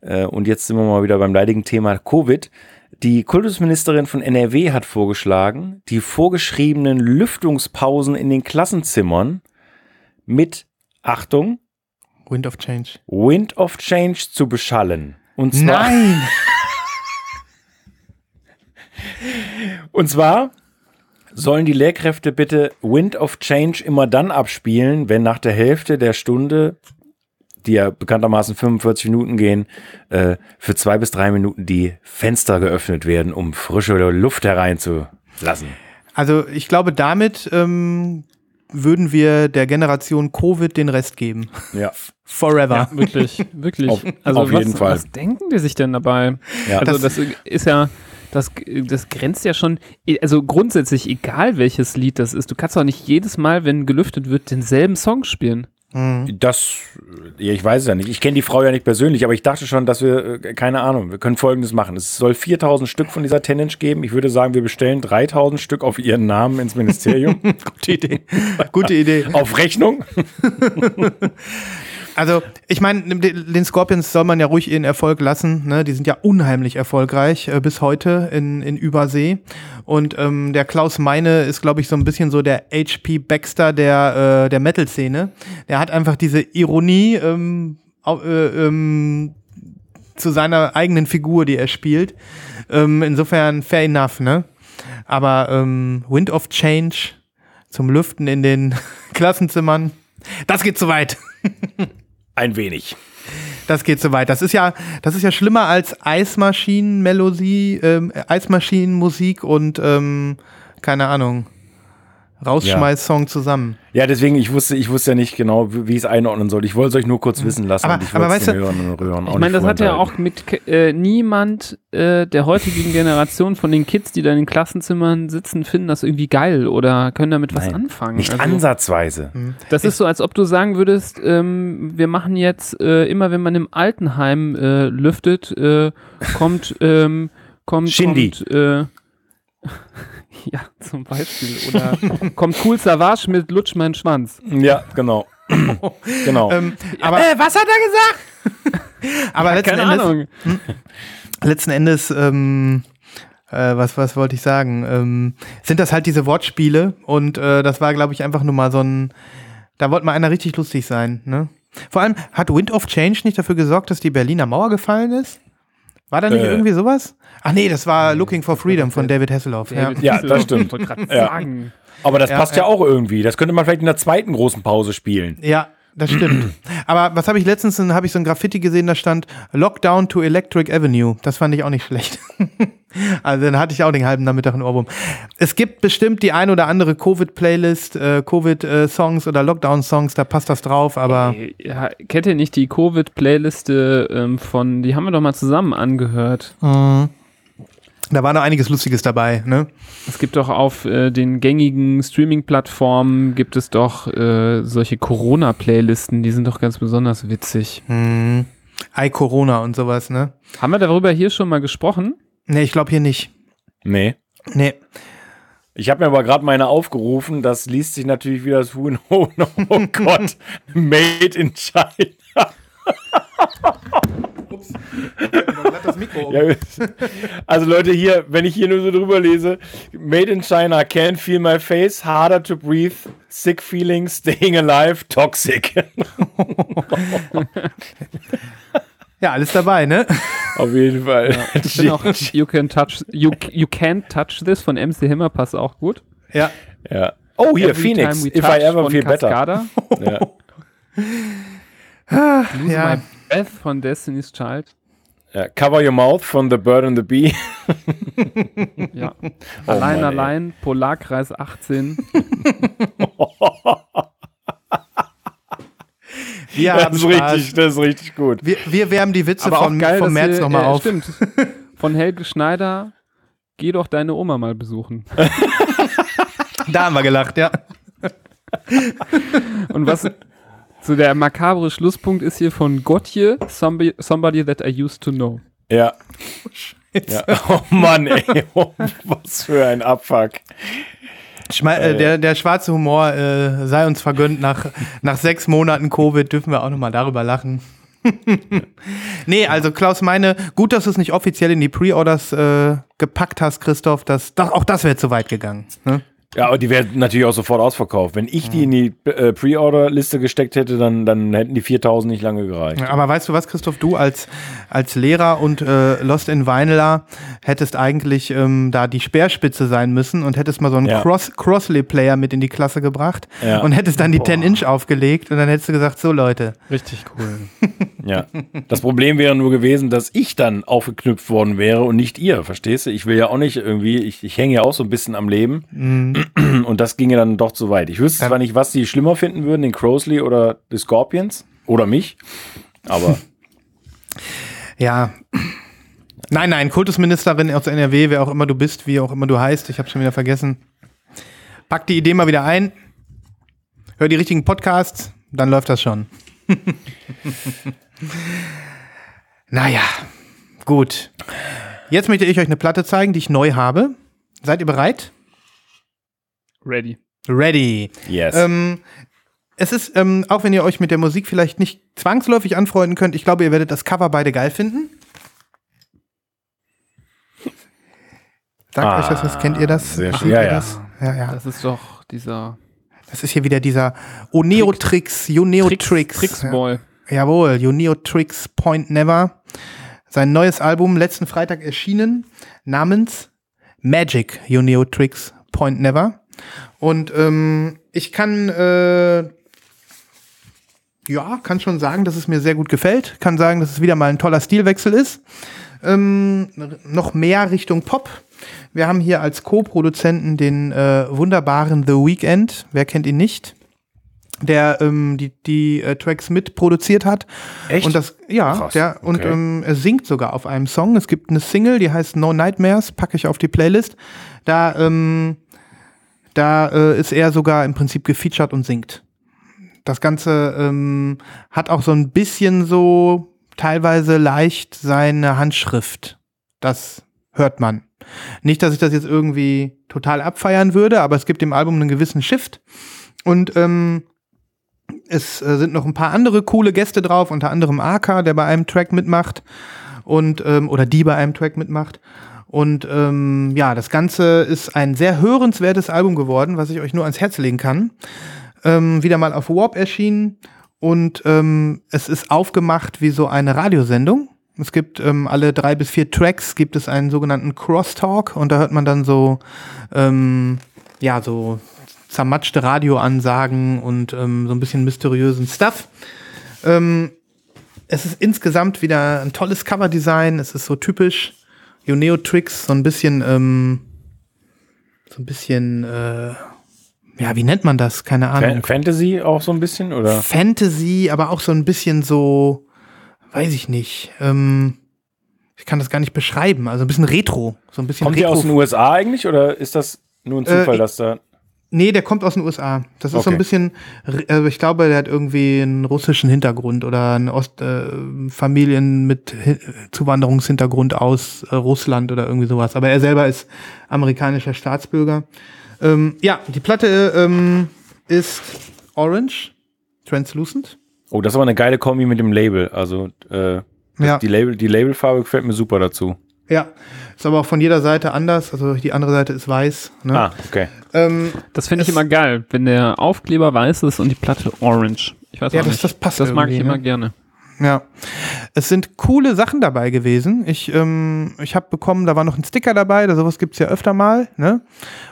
äh, und jetzt sind wir mal wieder beim leidigen Thema Covid. Die Kultusministerin von NRW hat vorgeschlagen, die vorgeschriebenen Lüftungspausen in den Klassenzimmern mit, Achtung, Wind of Change. Wind of Change zu beschallen. Und zwar, Nein! und zwar sollen die Lehrkräfte bitte Wind of Change immer dann abspielen, wenn nach der Hälfte der Stunde, die ja bekanntermaßen 45 Minuten gehen, äh, für zwei bis drei Minuten die Fenster geöffnet werden, um frische Luft hereinzulassen. Also ich glaube, damit ähm, würden wir der Generation Covid den Rest geben. Ja. Forever. Ja, wirklich, wirklich. Auf- also auf was, jeden Fall. was denken die sich denn dabei? Ja. also das, ist ja, das, das grenzt ja schon, also grundsätzlich egal welches Lied das ist, du kannst doch nicht jedes Mal, wenn gelüftet wird, denselben Song spielen. Das, ja, ich weiß es ja nicht. Ich kenne die Frau ja nicht persönlich, aber ich dachte schon, dass wir, äh, keine Ahnung, wir können Folgendes machen. Es soll 4000 Stück von dieser 10 Inch geben. Ich würde sagen, wir bestellen 3000 Stück auf ihren Namen ins Ministerium. Gute Idee. Gute Idee. auf Rechnung. Also, ich meine, den Scorpions soll man ja ruhig ihren Erfolg lassen. Ne? Die sind ja unheimlich erfolgreich äh, bis heute in, in Übersee. Und ähm, der Klaus Meine ist, glaube ich, so ein bisschen so der HP Baxter der, äh, der Metal-Szene. Der hat einfach diese Ironie ähm, äh, ähm, zu seiner eigenen Figur, die er spielt. Ähm, insofern fair enough, ne? Aber ähm, Wind of Change zum Lüften in den Klassenzimmern, das geht zu weit. Ein wenig. Das geht zu weit. Das ist ja, das ist ja schlimmer als Eismaschinenmelodie, ähm, Eismaschinenmusik und ähm, keine Ahnung. Rausschmeiß-Song zusammen. Ja, deswegen, ich wusste, ich wusste ja nicht genau, wie wie ich es einordnen soll. Ich wollte es euch nur kurz wissen lassen. Aber- und ich aber weißt du, Hörern auch Ich meine, das hat ja auch mit äh, niemand äh, der heutigen Generation von den Kids, die da in den Klassenzimmern sitzen, finden das irgendwie geil oder können damit was Nein, anfangen. Nicht Also, ansatzweise. Das ist so, als ob du sagen würdest, ähm, wir machen jetzt äh, immer, wenn man im Altenheim äh, lüftet, äh, kommt, ähm, kommt, Shindy. kommt, äh, ja, zum Beispiel. Oder kommt Cool Savage mit Lutsch mein Schwanz. Ja, genau. genau. Ähm, aber, Äh, was hat er gesagt? aber letzten Keine Endes, Ahnung. letzten Endes, ähm, äh, was, was wollte ich sagen? Ähm, sind das halt diese Wortspiele und äh, das war, glaube ich, einfach nur mal so ein, da wollte mal einer richtig lustig sein, ne? Vor allem, hat Wind of Change nicht dafür gesorgt, dass die Berliner Mauer gefallen ist? War da nicht Äh. irgendwie sowas? Ach nee, das war Looking for Freedom von David Hasselhoff. Ja. David Ja, Hasselhoff, das stimmt. Ja. Aber das Ja, passt ja, ja. auch irgendwie. Das könnte man vielleicht in der zweiten großen Pause spielen. Ja, das stimmt. Aber was habe ich letztens, habe ich so ein Graffiti gesehen, da stand Lockdown to Electric Avenue. Das fand ich auch nicht schlecht. also dann hatte ich auch den halben Nachmittag einen Ohrwurm. Es gibt bestimmt die ein oder andere Covid-Playlist, äh, Covid-Songs oder Lockdown-Songs, da passt das drauf, aber Ey, Ja, kennt ihr nicht die Covid-Playliste ähm, von, die haben wir doch mal zusammen angehört. mh, da war noch einiges Lustiges dabei, ne? Es gibt doch auf äh, den gängigen Streaming-Plattformen gibt es doch äh, solche Corona-Playlisten, die sind doch ganz besonders witzig. Hm. Corona und sowas, ne? Haben wir darüber hier schon mal gesprochen? Ne, ich glaube hier nicht. Nee. Nee. Ich habe mir aber gerade meine aufgerufen. Das liest sich natürlich wie das Huhn. Oh, no, oh Gott. Made in China. Das Mikro. Ja, also Leute, hier, wenn ich hier nur so drüber lese, Made in China, can't feel my face, harder to breathe, sick feelings, staying alive, toxic. Ja, alles dabei, ne? Auf jeden Fall. Ich bin auch You Can Touch You, you Can't Touch This von MC Hammer passt auch gut. Ja. ja. Oh, hier, Every Phoenix. If I ever feel better. Cascada. Ja. Lose Ja. My Breath von Destiny's Child. Ja. Cover Your Mouth von The Bird and the Bee. Ja. Oh allein, Mann, ey. allein, Polarkreis 18. Wir Das haben ist, Spaß. richtig, das ist richtig gut. Wir, wir wärmen die Witze Aber auch vom, geil, vom März nochmal äh, auf. Stimmt. Von Helge Schneider, geh doch deine Oma mal besuchen. Da haben wir gelacht, ja. Und was so der makabre Schlusspunkt ist hier von Gottje, somebody, somebody that I used to know. Ja. ja. Oh Mann, ey. Oh, was für ein Abfuck. Schme äh, der, der schwarze Humor äh, sei uns vergönnt. Nach, nach sechs Monaten Covid dürfen wir auch nochmal darüber lachen. nee, also Klaus meine, gut, dass du es nicht offiziell in die Pre-Orders äh, gepackt hast, Christoph. Das, doch, auch das wäre zu weit gegangen. Ne? Ja, aber die werden natürlich auch sofort ausverkauft. Wenn ich die in die äh, Pre-Order-Liste gesteckt hätte, dann, dann hätten die 4000 nicht lange gereicht. Aber weißt du was, Christoph, du als, als Lehrer und äh, Lost in Vinyler hättest eigentlich ähm, da die Speerspitze sein müssen und hättest mal so einen Ja. Cross Crossley-Player mit in die Klasse gebracht Ja. und hättest dann die 10-Inch aufgelegt und dann hättest du gesagt, so Leute, Richtig cool. Ja. Das Problem wäre nur gewesen, dass ich dann aufgeknüpft worden wäre und nicht ihr, verstehst du? Ich will ja auch nicht irgendwie, ich, ich hänge ja auch so ein bisschen am Leben und das ginge dann doch zu weit. Ich wüsste zwar nicht, was die schlimmer finden würden, den Crowsley oder die Scorpions oder mich, aber ja. Nein, nein, Kultusministerin aus NRW, wer auch immer du bist, wie auch immer du heißt, ich habe schon wieder vergessen. Pack die Idee mal wieder ein, hör die richtigen Podcasts, dann läuft das schon. naja, gut. Jetzt möchte ich euch eine Platte zeigen, die ich neu habe. Seid ihr bereit? Ready. Ready. yes. Ähm, es ist, ähm, auch wenn ihr euch mit der Musik vielleicht nicht zwangsläufig anfreunden könnt, ich glaube, ihr werdet das Cover beide geil finden. Sagt Ah, euch das was? Kennt ihr das? sehr schön. Ja, ihr ja. Das? ja, ja. Das ist doch dieser Das ist hier wieder dieser Oneo-Tricks, Uneo-Tricks. Tricksboy. Jawohl, Uneo-Tricks Point Never. Sein neues Album letzten Freitag erschienen, namens Magic Uneo-Tricks Point Never. Und ähm, ich kann, äh, ja, kann schon sagen, dass es mir sehr gut gefällt. Kann sagen, dass es wieder mal ein toller Stilwechsel ist. Ähm, noch mehr Richtung Pop. Wir haben hier als Co-Produzenten den äh, wunderbaren The Weeknd. Wer kennt ihn nicht? Der ähm, die, die äh, Tracks mitproduziert hat. Echt? Und das, ja, Krass, der, und okay. ähm, er singt sogar auf einem Song. Es gibt eine Single, die heißt No Nightmares, packe ich auf die Playlist. Da, ähm, da äh, ist er sogar im Prinzip gefeatured und singt. Das Ganze ähm, hat auch so ein bisschen so teilweise leicht seine Handschrift. Das hört man. Nicht, dass ich das jetzt irgendwie total abfeiern würde, aber es gibt dem Album einen gewissen Shift. Und ähm, es äh, sind noch ein paar andere coole Gäste drauf, unter anderem Aka, der bei einem Track mitmacht und ähm, oder die bei einem Track mitmacht. Und ähm, ja, das Ganze ist ein sehr hörenswertes Album geworden, was ich euch nur ans Herz legen kann. Ähm, wieder mal auf Warp erschienen und ähm, es ist aufgemacht wie so eine Radiosendung. Es gibt ähm, alle drei bis vier Tracks gibt es einen sogenannten Crosstalk und da hört man dann so ähm, ja so zermatschte Radioansagen und ähm, so ein bisschen mysteriösen Stuff. Ähm, es ist insgesamt wieder ein tolles Coverdesign. Es ist so typisch Uneo Tricks, so ein bisschen, ähm, so ein bisschen, äh, ja, wie nennt man das? Keine Ahnung. Fan Fantasy auch so ein bisschen, oder? Fantasy, aber auch so ein bisschen so, weiß ich nicht. Ähm, ich kann das gar nicht beschreiben. Also ein bisschen Retro, so ein bisschen Kommt Retro. aus den USA eigentlich, oder ist das nur ein Zufall, Äh, dass da. Nee, der kommt aus den USA. Das ist so ein Okay. bisschen, äh, ich glaube, der hat irgendwie einen russischen Hintergrund oder einen Ost, äh, Familien mit Hi Zuwanderungshintergrund aus äh, Russland oder irgendwie sowas. Aber er selber ist amerikanischer Staatsbürger. Ähm, ja, die Platte ähm, ist Orange, Translucent. Oh, das ist aber eine geile Kombi mit dem Label. Also, äh, Ja. die, Label, die Labelfarbe gefällt mir super dazu. Ja, ist aber auch von jeder Seite anders. Also die andere Seite ist weiß. Ne? Ah, okay. Ähm, Das finde ich immer geil, wenn der Aufkleber weiß ist und die Platte orange. Ich weiß Ja, auch das- nicht. das passt Das mag ich irgendwie, immer ne? gerne. Ja, es sind coole Sachen dabei gewesen. Ich, ähm, ich habe bekommen, da war noch ein Sticker dabei, da sowas gibt's ja öfter mal. Ne?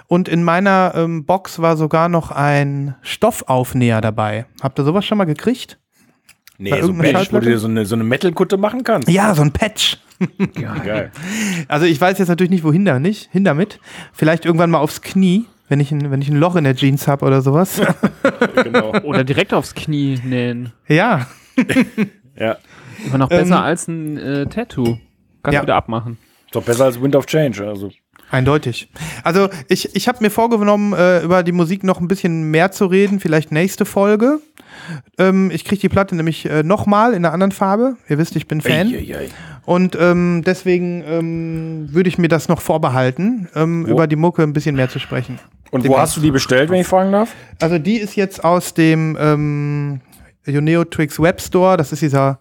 Und in meiner ähm, Box war sogar noch ein Stoffaufnäher dabei. Habt ihr sowas schon mal gekriegt? Nee, Bei so irgendeiner Patch, wo du dir so eine, so eine Metal-Kutte machen kannst. Ja, so ein Patch. Geil. Also ich weiß jetzt natürlich nicht, wohin da nicht, hin damit. Vielleicht irgendwann mal aufs Knie, wenn ich ein, wenn ich ein Loch in der Jeans habe oder sowas. genau. Oder direkt aufs Knie nähen. ja. Ja. Aber noch besser Ähm, als ein äh, Tattoo. Kannst Ja. wieder abmachen. Ist doch besser als Wind of Change. Also. Eindeutig. Also ich, ich habe mir vorgenommen, äh, über die Musik noch ein bisschen mehr zu reden, vielleicht nächste Folge. Ähm, ich kriege die Platte nämlich äh, nochmal in einer anderen Farbe. Ihr wisst, ich bin Fan. Eieiei. Und ähm, deswegen ähm, würde ich mir das noch vorbehalten, ähm, über die Mucke ein bisschen mehr zu sprechen. Und wo hast du die bestellt, wenn ich fragen darf? Also die ist jetzt aus dem ähm, Uneotrix Webstore. Das ist dieser,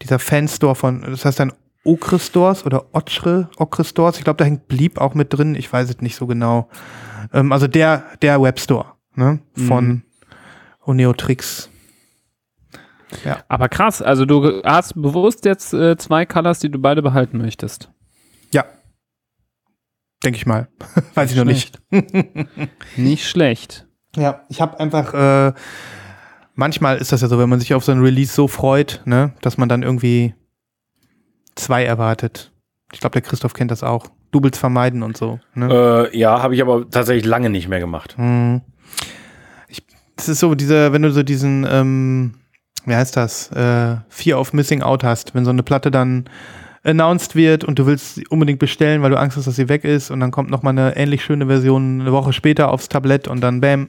dieser Fanstore von, das heißt dann Okre Stores oder Ochre, Okre Stores. Ich glaube, da hängt Bleep auch mit drin. Ich weiß es nicht so genau. Ähm, also der, der Webstore ne, von Uneotrix. Aber krass, also du hast bewusst jetzt äh, zwei Colors, die du beide behalten möchtest. Ja. Denke ich mal. weiß ich noch nicht. Nicht schlecht. Ja, ich habe einfach, äh, manchmal ist das ja so, wenn man sich auf so ein Release so freut, ne, dass man dann irgendwie zwei erwartet. Ich glaube, der Christoph kennt das auch. Doubles vermeiden und so. Ne? Äh, ja, habe ich aber tatsächlich lange nicht mehr gemacht. Hm. Ich, das ist so, diese, wenn du so diesen, ähm, wie heißt das, äh, Fear of Missing Out hast, wenn so eine Platte dann announced wird und du willst sie unbedingt bestellen, weil du Angst hast, dass sie weg ist und dann kommt noch mal eine ähnlich schöne Version eine Woche später aufs Tablett und dann bam,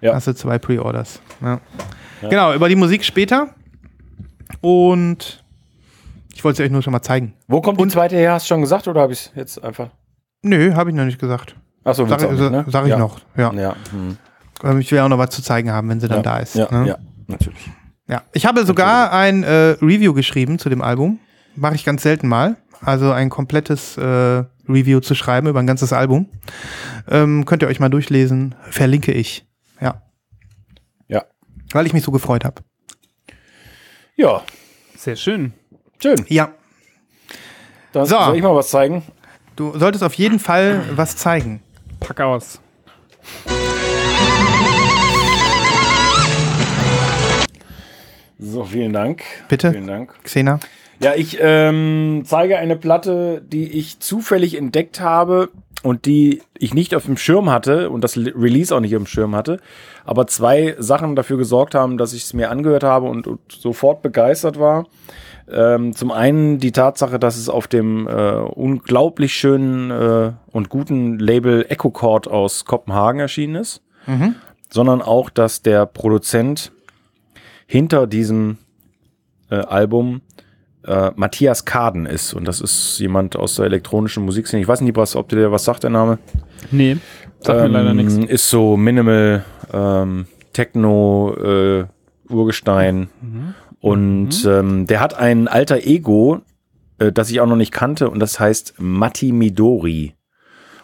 Ja. hast du zwei Pre-Orders. Ja. Ja. Genau, über die Musik später und ich wollte es euch nur schon mal zeigen. Wo kommt die zweite her? Hast du schon gesagt oder habe ich es jetzt einfach? Nö, habe ich noch nicht gesagt. Achso, Sag, nicht, ne? sag ich ja. noch, ja. Ja. Hm. Ähm, Ich will auch noch was zu zeigen haben, wenn sie dann ja, da ist. Ja, ne? ja, natürlich. Ja, ich habe sogar ein äh, Review geschrieben zu dem Album. Mache ich ganz selten mal. Also ein komplettes äh, Review zu schreiben über ein ganzes Album. Ähm, könnt ihr euch mal durchlesen. Verlinke ich. Ja. Ja. Weil ich mich so gefreut habe. Ja, Sehr schön. Schön. Ja. Dann So. soll ich mal was zeigen? Du solltest auf jeden Fall was zeigen. Pack aus. So, vielen Dank. Bitte? Vielen Dank. Xena. Ja, ich ähm, zeige eine Platte, die ich zufällig entdeckt habe und die ich nicht auf dem Schirm hatte und das Le- Release auch nicht auf dem Schirm hatte, aber zwei Sachen dafür gesorgt haben, dass ich es mir angehört habe und, und sofort begeistert war. Ähm, zum einen die Tatsache, dass es auf dem äh, unglaublich schönen äh, und guten Label Echo Chord aus Kopenhagen erschienen ist, sondern auch, dass der Produzent hinter diesem äh, Album äh, Matthias Kaden ist. Und das ist jemand aus der elektronischen Musikszene. Ich weiß nicht, was, ob dir was sagt, der Name. Nee, sagt mir leider Ähm, nichts. Ist so Minimal, ähm, Techno, äh, Urgestein. Und ähm, der hat ein alter Ego, äh, das ich auch noch nicht kannte, und das heißt Matti Midori.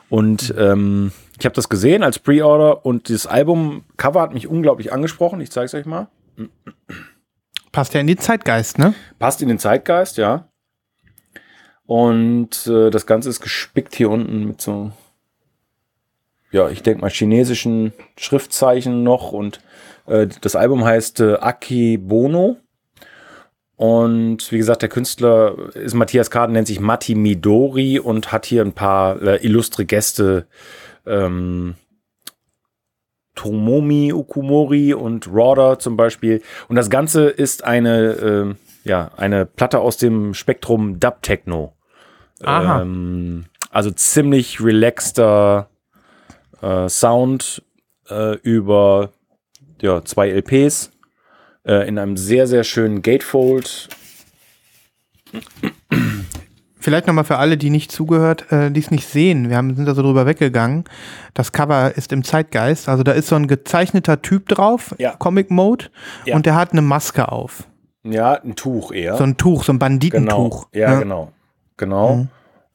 Und ähm, ich habe das gesehen als Pre-Order und das Album-Cover hat mich unglaublich angesprochen. Ich zeige es euch mal. Passt ja in die Zeitgeist, ne? Passt in den Zeitgeist, ja. Und äh, das Ganze ist gespickt hier unten mit so, ja, ich denke mal chinesischen Schriftzeichen noch. Und äh, das Album heißt äh, Aki Bono. Und wie gesagt, der Künstler ist Matthias Kaden, nennt sich Matti Midori und hat hier ein paar äh, illustre Gäste. Ähm, Tomomi Okumori und Rauder zum Beispiel. Und das Ganze ist eine, ähm, ja, eine Platte aus dem Spektrum Dub Techno. Aha. Ähm, also ziemlich relaxter äh, Sound äh, über ja, zwei LPs äh, in einem sehr, sehr schönen Gatefold. Vielleicht nochmal für alle, die nicht zugehört, äh, die es nicht sehen. Wir haben, sind da so drüber weggegangen. Das Cover ist im Zeitgeist. Also da ist so ein gezeichneter Typ drauf, Ja. Comic Mode, Ja. und der hat eine Maske auf. Ja, ein Tuch eher. So ein Tuch, so ein Genau. Banditentuch. Ja, genau. Genau.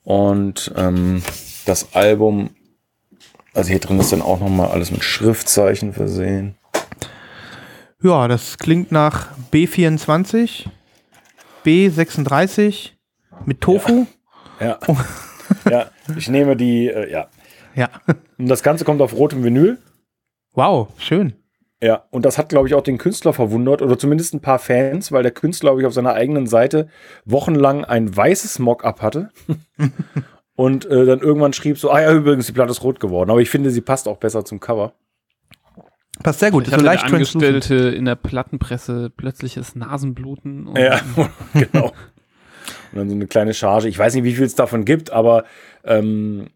Und ähm, das Album, also hier drin ist dann auch nochmal alles mit Schriftzeichen versehen. Ja, das klingt nach B24, B36 mit Tofu. Ja. ja, ich nehme die, äh, ja. Ja. Und das Ganze kommt auf rotem Vinyl. Wow, schön. Ja, und das hat, glaube ich, auch den Künstler verwundert oder zumindest ein paar Fans, weil der Künstler, glaube ich, auf seiner eigenen Seite wochenlang ein weißes Mock-up hatte und äh, dann irgendwann schrieb so, ah ja, übrigens, die Platte ist rot geworden. Aber ich finde, sie passt auch besser zum Cover. Passt sehr gut. Ich so hatte leicht. Angestellte in der Plattenpresse plötzliches Nasenbluten. Und Ja, genau. Und dann so eine kleine Charge. Ich weiß nicht, wie viel es davon gibt, aber ähm,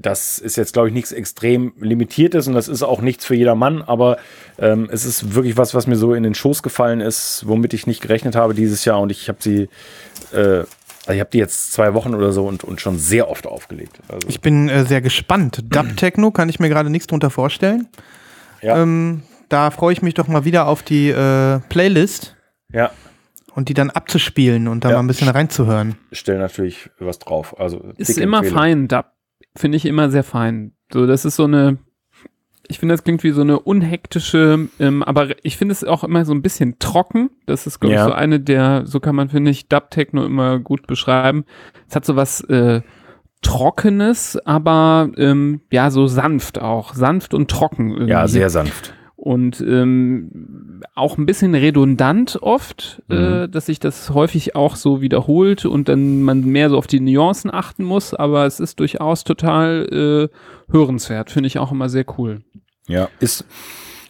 das ist jetzt, glaube ich, nichts extrem Limitiertes und das ist auch nichts für jedermann, aber ähm, es ist wirklich was, was mir so in den Schoß gefallen ist, womit ich nicht gerechnet habe dieses Jahr und ich habe sie, äh, also ich habe die jetzt zwei Wochen oder so und, und schon sehr oft aufgelegt. Also, Ich bin äh, sehr gespannt. Dub Techno kann ich mir gerade nichts drunter vorstellen. Ja, Ähm, da freue ich mich doch mal wieder auf die äh, Playlist ja, und die dann abzuspielen und da Ja. mal ein bisschen reinzuhören. stell natürlich was drauf. Also ist immer Empfehlung. fein. Da finde ich immer sehr fein. So, das ist so eine. Ich finde, das klingt wie so eine unhektische, ähm, aber ich finde es auch immer so ein bisschen trocken. Das ist, glaube Ja. ich, so eine der, so kann man, finde ich, Dub-Techno immer gut beschreiben. Es hat so was äh, Trockenes, aber ähm, ja, so sanft auch. Sanft und trocken irgendwie. Ja, sehr sanft. Und ähm, auch ein bisschen redundant oft, Mhm. äh, dass sich das häufig auch so wiederholt und dann man mehr so auf die Nuancen achten muss, aber es ist durchaus total äh, hörenswert, finde ich auch immer sehr cool. Ja, ist,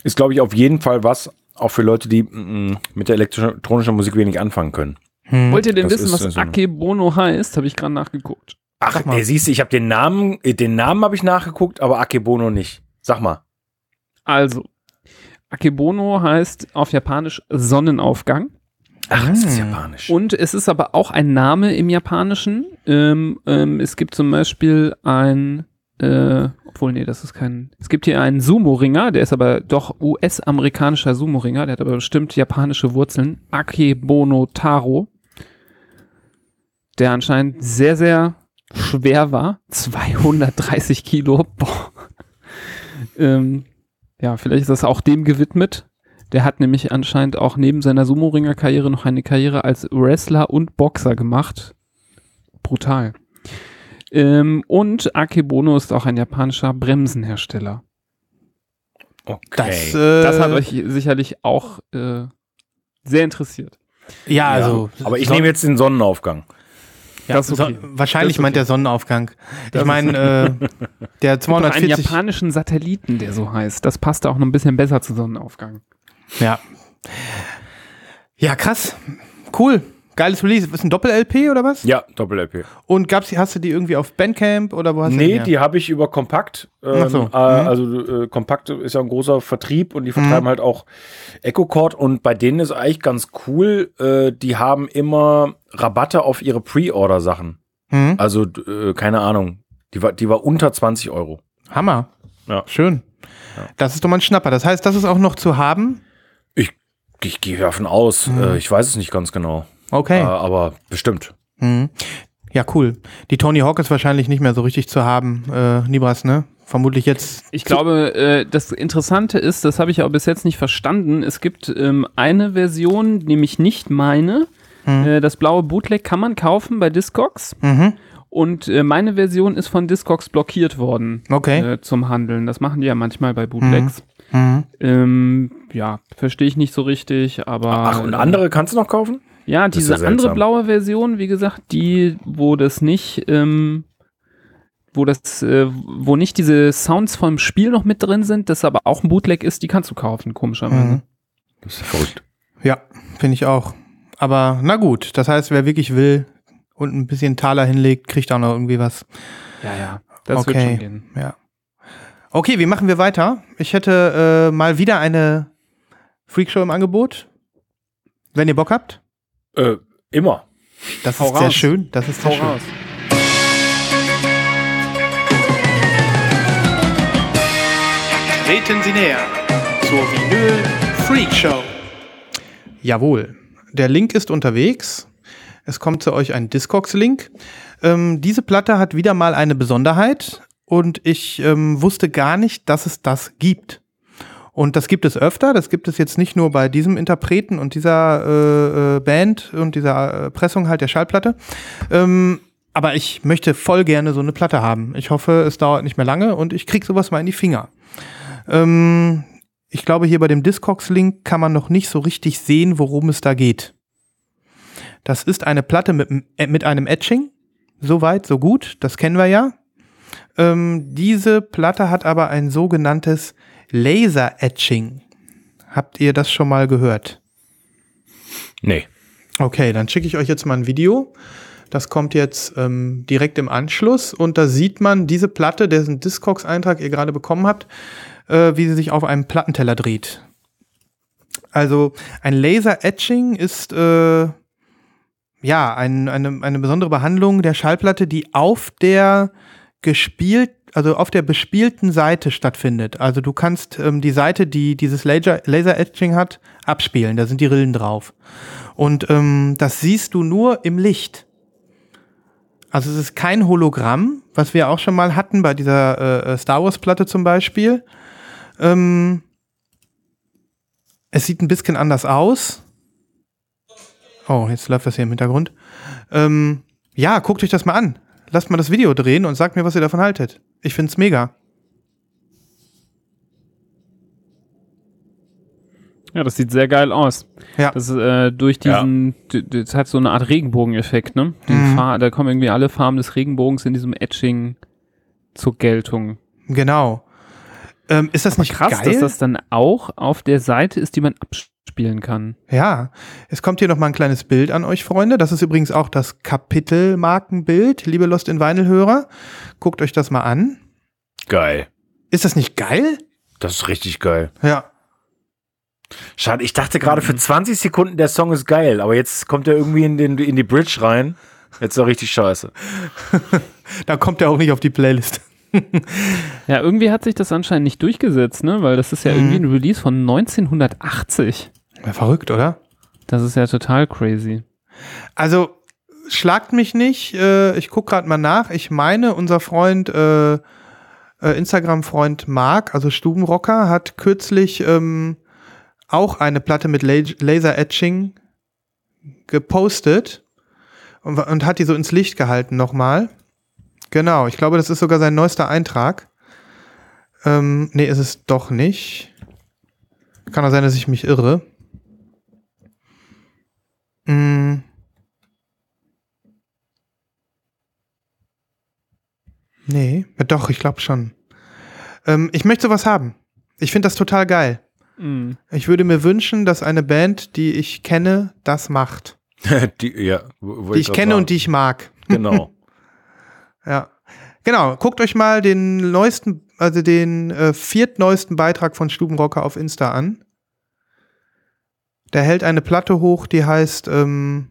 ist glaube ich, auf jeden Fall was, auch für Leute, die mm, mit der elektronischen Musik wenig anfangen können. Hm. Wollt ihr denn das wissen, ist was so Akebono heißt? Habe ich gerade nachgeguckt. Ach, ey, siehst du, ich habe den Namen, äh, den Namen habe ich nachgeguckt, aber Akebono nicht. Sag mal. Also, Akebono heißt auf Japanisch Sonnenaufgang. Ach, das ist Hm. japanisch. Und es ist aber auch ein Name im Japanischen. Ähm, ähm, es gibt zum Beispiel ein äh, obwohl, nee, das ist kein. Es gibt hier einen Sumo-Ringer, der ist aber doch US-amerikanischer Sumo-Ringer, der hat aber bestimmt japanische Wurzeln. Akebono Taro. Der anscheinend sehr, sehr schwer war. 230 Kilo. Boah. ähm, ja, vielleicht ist das auch dem gewidmet. Der hat nämlich anscheinend auch neben seiner Sumo-Ringer-Karriere noch eine Karriere als Wrestler und Boxer gemacht. Brutal. Ähm, und Akebono ist auch ein japanischer Bremsenhersteller. Okay. Das, äh, Das hat euch sicherlich auch äh, sehr interessiert. ja, also. aber ich Son- nehme jetzt den Sonnenaufgang. Ja, das ist okay. so, wahrscheinlich Das ist meint okay. der Sonnenaufgang. Das ich meine, äh, der Noch einen 240. japanischen Satelliten, der so heißt. Das passt auch noch ein bisschen besser zu Sonnenaufgang. Ja. Ja, krass. Cool. Geiles Release. Ist ein Doppel-LP oder was? Ja, Doppel-LP. Und gab's, hast du die irgendwie auf Bandcamp oder wo hast du Nee, die habe ich über Kompakt. Ähm, Ach so, äh, mhm. Also äh, Kompakt ist ja ein großer Vertrieb und die vertreiben halt auch EchoCord und bei denen ist eigentlich ganz cool, äh, die haben immer Rabatte auf ihre Pre-Order-Sachen. Hm? Also, äh, keine Ahnung. Die war, die war unter 20 Euro. Hammer. Ja. Schön. Das ist doch mal ein Schnapper. Das heißt, das ist auch noch zu haben? Ich, ich gehe davon aus. Äh, ich weiß es nicht ganz genau. Okay. Äh, aber bestimmt. Mhm. Ja, cool. Die Tony Hawk ist wahrscheinlich nicht mehr so richtig zu haben, äh, Nibras, ne? Vermutlich jetzt. Ich glaube, äh, das Interessante ist, das habe ich auch bis jetzt nicht verstanden. Es gibt ähm, eine Version, nämlich nicht meine. Äh, das blaue Bootleg kann man kaufen bei Discogs. Mhm. Und äh, meine Version ist von Discogs blockiert worden Okay. äh, zum Handeln. Das machen die ja manchmal bei Bootlegs. Mhm. Ähm, ja, verstehe ich nicht so richtig, aber. Ach, und äh, andere kannst du noch kaufen? Ja, diese ja andere blaue Version, wie gesagt, die, wo das nicht, ähm, wo das, äh, wo nicht diese Sounds vom Spiel noch mit drin sind, das aber auch ein Bootleg ist, die kannst du kaufen, komischerweise. Mhm. Das ist verrückt. Ja, finde ich auch. Aber na gut, das heißt, wer wirklich will und ein bisschen Taler hinlegt, kriegt auch noch irgendwie was. Ja, ja, das wird Okay. schon gehen. Ja. Okay, wie machen wir weiter? Ich hätte äh, mal wieder eine Freakshow im Angebot. Wenn ihr Bock habt. Äh, immer. Das Hau ist sehr raus. schön. Das ist sehr Hau schön. raus. Treten Sie näher zur Vinyl Freak Show. Jawohl. Der Link ist unterwegs. Es kommt zu euch ein Discogs-Link. Ähm, diese Platte hat wieder mal eine Besonderheit und ich ähm, wusste gar nicht, dass es das gibt. Und das gibt es öfter. Das gibt es jetzt nicht nur bei diesem Interpreten und dieser äh, äh, Band und dieser äh, Pressung halt der Schallplatte. Ähm, aber ich möchte voll gerne so eine Platte haben. Ich hoffe, es dauert nicht mehr lange und ich krieg sowas mal in die Finger. Ähm, ich glaube, hier bei dem Discogs-Link kann man noch nicht so richtig sehen, worum es da geht. Das ist eine Platte mit, äh, mit einem Etching. So weit, so gut. Das kennen wir ja. Ähm, diese Platte hat aber ein sogenanntes Laser-Etching. Habt ihr das schon mal gehört? Nee. Okay, dann schicke ich euch jetzt mal ein Video. Das kommt jetzt ähm, direkt im Anschluss und da sieht man diese Platte, dessen Discogs-Eintrag ihr gerade bekommen habt, äh, wie sie sich auf einem Plattenteller dreht. Also ein Laser-Etching ist äh, ja ein, eine, eine besondere Behandlung der Schallplatte, die auf der gespielt, also auf der bespielten Seite stattfindet. Also du kannst ähm, die Seite, die dieses Laser- Laser-Etching hat, abspielen. Da sind die Rillen drauf. Und ähm, das siehst du nur im Licht. Also es ist kein Hologramm, was wir auch schon mal hatten bei dieser äh, Star Wars Platte zum Beispiel. Ähm, es sieht ein bisschen anders aus. Oh, jetzt läuft das hier im Hintergrund. Ähm, ja, guckt euch das mal an. Lasst mal das Video drehen und sagt mir, was ihr davon haltet. Ich find's mega. Ja, das sieht sehr geil aus. Ja. Das ist äh, durch diesen, d- das hat so eine Art Regenbogeneffekt, ne? Die Mhm. Da kommen irgendwie alle Farben des Regenbogens in diesem Etching zur Geltung. Genau. Ähm, ist das nicht Krass, geil? dass das dann auch auf der Seite ist, die man abspielen kann. Ja, es kommt hier noch mal ein kleines Bild an euch, Freunde. Das ist übrigens auch das Kapitelmarkenbild, liebe Lost in Vinyl-Hörer. Guckt euch das mal an. Geil. Ist das nicht geil? Das ist richtig geil. Ja. Schade, ich dachte gerade für 20 Sekunden, der Song ist geil, aber jetzt kommt er irgendwie in, den, in die Bridge rein. Jetzt ist er richtig scheiße. Da kommt er auch nicht auf die Playlist. Ja, irgendwie hat sich das anscheinend nicht durchgesetzt, ne? Weil das ist ja Mhm. irgendwie ein Release von 1980. Ja, verrückt, oder? Das ist ja total crazy. Also, schlagt mich nicht. Äh, ich gucke gerade mal nach. Ich meine, unser Freund, äh, äh, Instagram-Freund Marc, also Stubenrocker, hat kürzlich ähm, auch eine Platte mit La Laser-Etching gepostet und, und hat die so ins Licht gehalten nochmal. Genau, ich glaube, das ist sogar sein neuester Eintrag. Ähm, nee, ist es doch nicht. Kann auch sein, dass ich mich irre. Mm. Nee, ja, doch, ich glaube schon. Ähm, ich möchte sowas haben. Ich finde das total geil. Mhm. Ich würde mir wünschen, dass eine Band, die ich kenne, das macht. die, ja, wo- wo Die ich kenne sagen. und die ich mag. Genau. Ja. Genau, guckt euch mal den neuesten, also den äh, viertneuesten Beitrag von Stubenrocker auf Insta an. Der hält eine Platte hoch, die heißt ähm,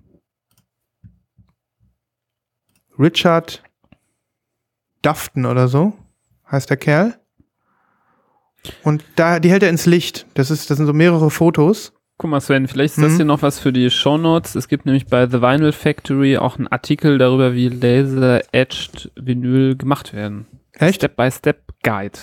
Richard Dufton oder so, heißt der Kerl. Und da, die hält er ins Licht. Das, ist, das sind so mehrere Fotos. Guck mal, Sven, vielleicht ist das Mhm. hier noch was für die Shownotes. Es gibt nämlich bei The Vinyl Factory auch einen Artikel darüber, wie Laser-Etched Vinyl gemacht werden. Echt? Step-by-Step-Guide.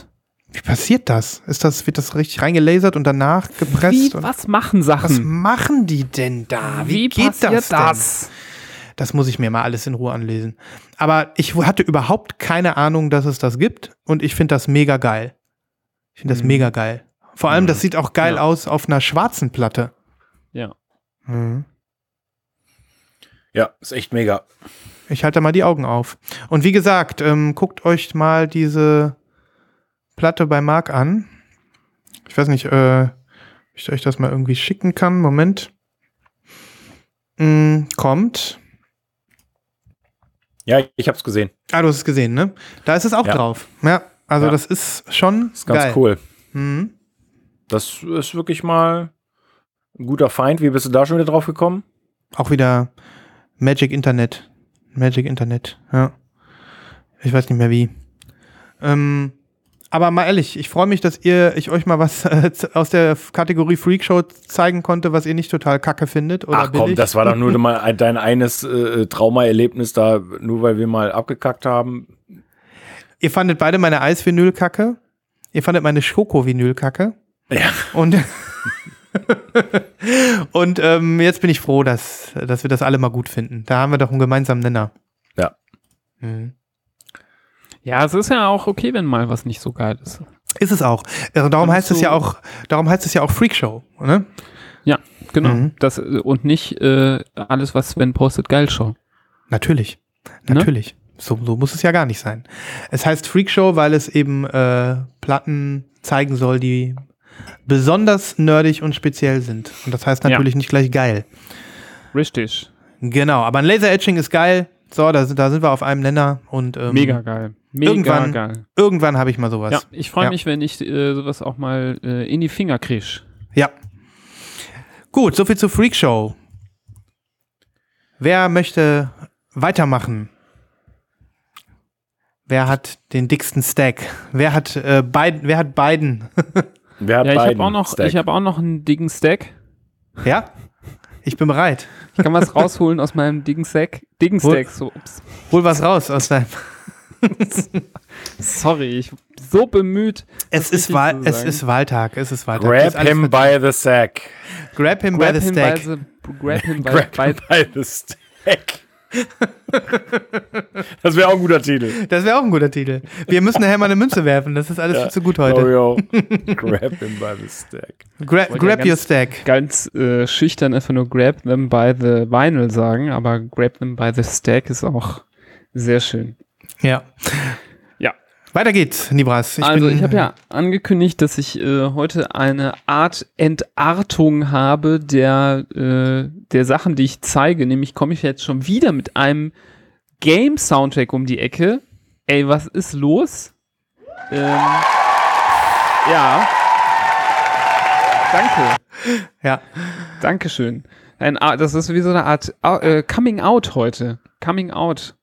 Wie passiert das? Ist das, wird das richtig reingelasert und danach gepresst? Wie, was machen was Sachen? machen die denn da? Wie, Wie geht passiert das denn? das? Das muss ich mir mal alles in Ruhe anlesen. Aber ich hatte überhaupt keine Ahnung, dass es das gibt und ich finde das mega geil. Ich finde das Mhm. mega geil. Vor allem, das sieht auch geil Ja. aus auf einer schwarzen Platte. Ja. Mhm. Ja, ist echt mega. Ich halte mal die Augen auf. Und wie gesagt, ähm, guckt euch mal diese Platte bei Marc an. Ich weiß nicht, äh, ob ich euch das mal irgendwie schicken kann. Moment. Mm, kommt. Ja, ich hab's gesehen. Ah, du hast es gesehen, ne? Da ist es auch Ja. drauf. Ja, also Ja. das ist schon Ist ganz geil. cool. Mhm. Das ist wirklich mal ein guter Feind. Wie bist du da schon wieder drauf gekommen? Auch wieder Magic Internet. Magic Internet, ja. Ich weiß nicht mehr wie. Ähm, aber mal ehrlich, ich freue mich, dass ihr, ich euch mal was äh, aus der Kategorie Freakshow zeigen konnte, was ihr nicht total kacke findet Ach komm, billig. das war doch nur mal ein- dein eines äh, Traumaerlebnis da, nur weil wir mal abgekackt haben. Ihr fandet beide meine Eisvinyl kacke. Ihr fandet meine Schoko-Vinyl kacke. Ja. Und, und ähm, jetzt bin ich froh, dass, dass wir das alle mal gut finden. Da haben wir doch einen gemeinsamen Nenner. Ja. Mhm. Ja, es ist ja auch okay, wenn mal was nicht so geil ist. Ist es auch. Also darum Kannst heißt es ja auch, darum heißt es ja auch Freakshow, ne? Ja, genau. Mhm. Das, und nicht äh, alles, was Sven postet, geil Show. Natürlich. Ne? Natürlich. So, so muss es ja gar nicht sein. Es heißt Freakshow, weil es eben äh, Platten zeigen soll, die besonders nerdig und speziell sind. Und das heißt Ja. natürlich nicht gleich geil. Richtig. Genau, aber ein Laser-Etching ist geil. So, da, sind- da sind wir auf einem Nenner und ähm, Mega geil. Mega irgendwann geil. irgendwann habe ich mal sowas. Ja, ich freue Ja. mich, wenn ich äh, sowas auch mal äh, in die Finger kriege. Ja. Gut, soviel zu Freakshow. Wer möchte weitermachen? Wer hat den dicksten Stack? Wer hat äh, beiden? Wer hat beiden? Wer hat Ja, ich habe auch, noch- ich hab auch noch einen dicken Stack. ja? Ich bin bereit. Ich kann was rausholen aus meinem dicken Stack. Dicken Stack, so. Ups. Hol was raus aus deinem. Sorry, ich bin so bemüht. Es ist, Wahl, es ist Wahltag. Es ist Wahltag. Grab Ist him by the sack. Grab him Grab by the him stack. by the, grab him by, Grab by him by the stack. Das wäre auch ein guter Titel. Das wäre auch ein guter Titel. Wir müssen nachher mal eine Münze werfen. Das ist alles viel zu gut heute. Oh, yo. Grab him by the stack. Gra grab ja your ganz- stack. ganz äh, schüchtern einfach nur grab them by the vinyl sagen, aber grab them by the stack ist auch sehr schön. Ja. Weiter geht's, Nibras. also bin- ich habe ja angekündigt, dass ich äh, heute eine Art Entartung habe der, äh, der Sachen, die ich zeige. Nämlich komme ich jetzt schon wieder mit einem Game-Soundtrack um die Ecke. Ey, was ist los? Ähm, ja. Danke. Ja. Dankeschön. Ein, das ist wie so eine Art äh, Coming Out heute. Coming Out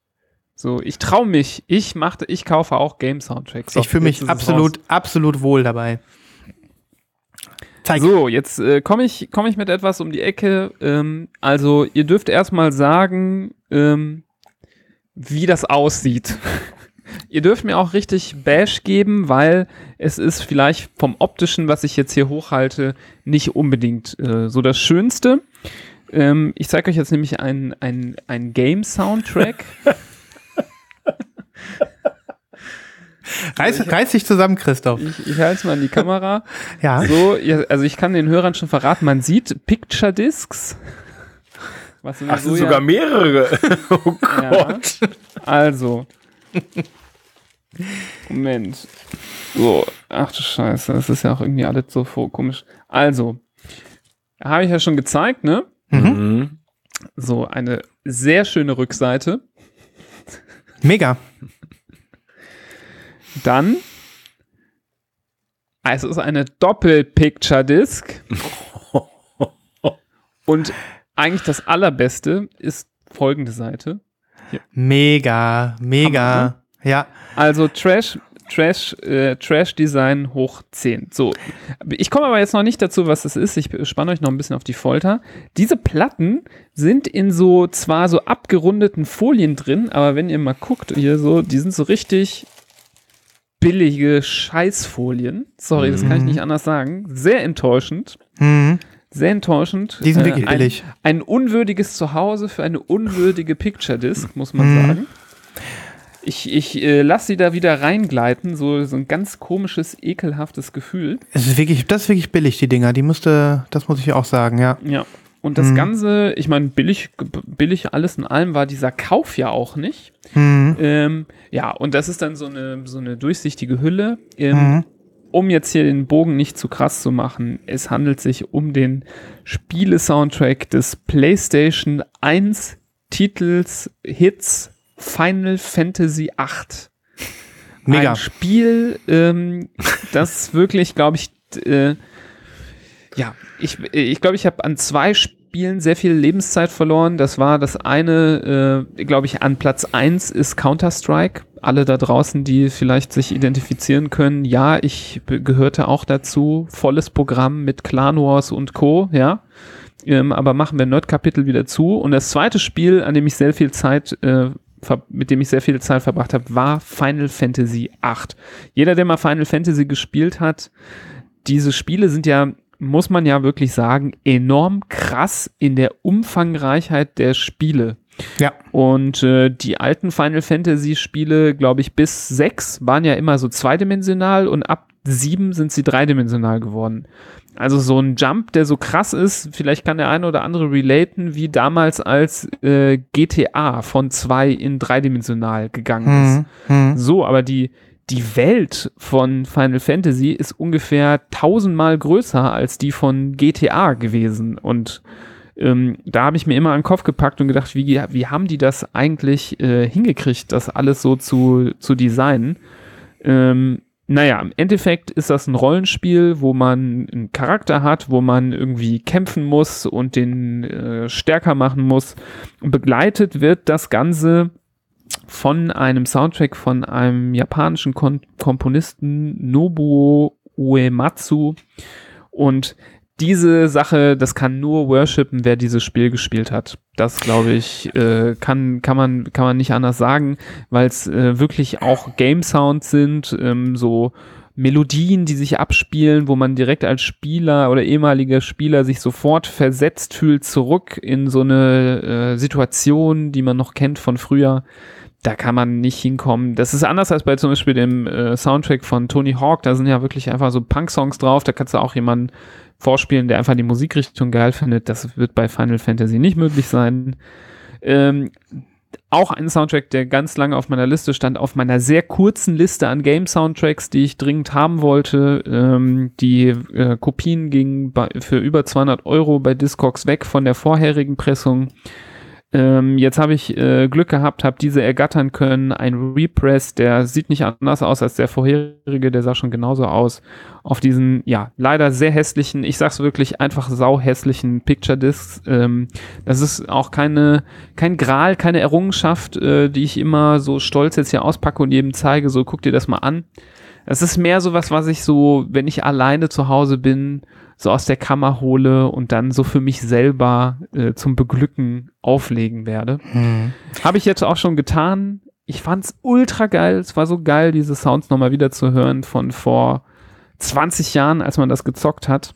So, ich traue mich. Ich machte, ich kaufe auch Game Soundtracks. Ich fühle mich absolut, absolut wohl dabei. Zeig. So, jetzt äh, komme ich, komm ich mit etwas um die Ecke. Ähm, also, ihr dürft erstmal sagen, ähm, wie das aussieht. ihr dürft mir auch richtig Bash geben, weil es ist vielleicht vom optischen, was ich jetzt hier hochhalte, nicht unbedingt äh, so das Schönste. Ähm, ich zeige euch jetzt nämlich einen ein Game-Soundtrack. Reiß, reiß dich zusammen, Christoph. ich ich halte es mal in die Kamera. Ja. So, also ich kann den Hörern schon verraten, man sieht Picture Discs. Was Ach, so sind ja- sogar mehrere. Oh Ja. Gott. Also. Moment. So, ach du Scheiße, das ist ja auch irgendwie alles so komisch. Also, habe ich ja schon gezeigt, ne? Mhm. So, eine sehr schöne Rückseite. Mega. Dann, also es ist eine Doppel-Picture-Disc. Und eigentlich das Allerbeste ist folgende Seite. Mega. Mega. Ja. Also Trash, Trash, äh, Trash Design hoch 10. So. Ich komme aber jetzt noch nicht dazu, was das ist. Ich spanne euch noch ein bisschen auf die Folter. Diese Platten sind in so, zwar so abgerundeten Folien drin, aber wenn ihr mal guckt, hier so, die sind so richtig billige Scheißfolien. Sorry, das kann ich nicht anders sagen. Sehr enttäuschend. Mhm. Sehr enttäuschend. Die sind wirklich ein, billig. Ein unwürdiges Zuhause für eine unwürdige Picture Disc, muss man Mhm. sagen. Ich, ich äh, lasse sie da wieder reingleiten, so, so ein ganz komisches, ekelhaftes Gefühl. Es ist wirklich, das ist wirklich billig, die Dinger. Die musste, das muss ich auch sagen, ja. Ja. Und das Mhm. Ganze, ich meine, billig, billig alles in allem war dieser Kauf ja auch nicht. Mhm. Ähm, ja, und das ist dann so eine, so eine durchsichtige Hülle. Ähm, Mhm. um jetzt hier den Bogen nicht zu krass zu machen, es handelt sich um den Spiele-Soundtrack des PlayStation 1 Titels Hits Final Fantasy VIII. Mega. Ein Spiel, ähm, das wirklich, glaube ich, äh, ja, ich glaube, ich, glaub, ich habe an zwei Spielen sehr viel Lebenszeit verloren. Das war das eine, äh, glaube ich, an Platz 1 ist Counter-Strike. Alle da draußen, die vielleicht sich identifizieren können, ja, ich gehörte auch dazu. Volles Programm mit Clan Wars und Co., ja. Ähm, aber machen wir Nerd-Kapitel wieder zu. Und das zweite Spiel, an dem ich sehr viel Zeit, äh, mit dem ich sehr viel Zeit verbracht habe, war Final Fantasy VIII. Jeder, der mal Final Fantasy gespielt hat, diese Spiele sind ja, muss man ja wirklich sagen, enorm krass in der Umfangreichheit der Spiele. Ja. Und äh, die alten Final Fantasy Spiele, glaube ich, bis sechs waren ja immer so zweidimensional und ab sieben sind sie dreidimensional geworden. Also so ein Jump, der so krass ist, vielleicht kann der eine oder andere relaten, wie damals als äh, GTA von zwei in dreidimensional gegangen ist. Mhm. Mhm. So, aber die, die Welt von Final Fantasy ist ungefähr tausendmal größer als die von GTA gewesen. Und ähm, da habe ich mir immer an den Kopf gepackt und gedacht, wie, wie haben die das eigentlich äh, hingekriegt, das alles so zu, zu designen? Ähm, naja, im Endeffekt ist das ein Rollenspiel, wo man einen Charakter hat, wo man irgendwie kämpfen muss und den äh, stärker machen muss. Begleitet wird das Ganze von einem Soundtrack von einem japanischen Kon Komponisten Nobuo Uematsu. Und diese Sache, das kann nur worshipen, wer dieses Spiel gespielt hat. Das glaube ich, äh, kann, kann, man, kann man nicht anders sagen, weil es äh, wirklich auch Game Sounds sind, ähm, so Melodien, die sich abspielen, wo man direkt als Spieler oder ehemaliger Spieler sich sofort versetzt fühlt zurück in so eine äh, Situation, die man noch kennt von früher. Da kann man nicht hinkommen. Das ist anders als bei zum Beispiel dem äh, Soundtrack von Tony Hawk. Da sind ja wirklich einfach so Punk-Songs drauf. Da kannst du auch jemanden vorspielen, der einfach die Musikrichtung geil findet. Das wird bei Final Fantasy nicht möglich sein. Ähm, auch ein Soundtrack, der ganz lange auf meiner Liste stand, auf meiner sehr kurzen Liste an Game-Soundtracks, die ich dringend haben wollte. Ähm, die äh, Kopien gingen bei, für über 200 Euro bei Discogs weg von der vorherigen Pressung. Ähm, jetzt habe ich äh, Glück gehabt, habe diese ergattern können. Ein Repress, der sieht nicht anders aus als der vorherige, der sah schon genauso aus. Auf diesen, ja, leider sehr hässlichen, ich sag's wirklich, einfach sauhässlichen Picture Discs. Ähm, das ist auch keine, kein Gral, keine Errungenschaft, äh, die ich immer so stolz jetzt hier auspacke und jedem zeige, so guck dir das mal an. Es ist mehr so was, was ich so, wenn ich alleine zu Hause bin, so aus der Kammer hole und dann so für mich selber äh, zum Beglücken auflegen werde. Mhm. Habe ich jetzt auch schon getan. Ich fand's ultra geil. Es war so geil, diese Sounds nochmal wieder zu hören von vor 20 Jahren, als man das gezockt hat.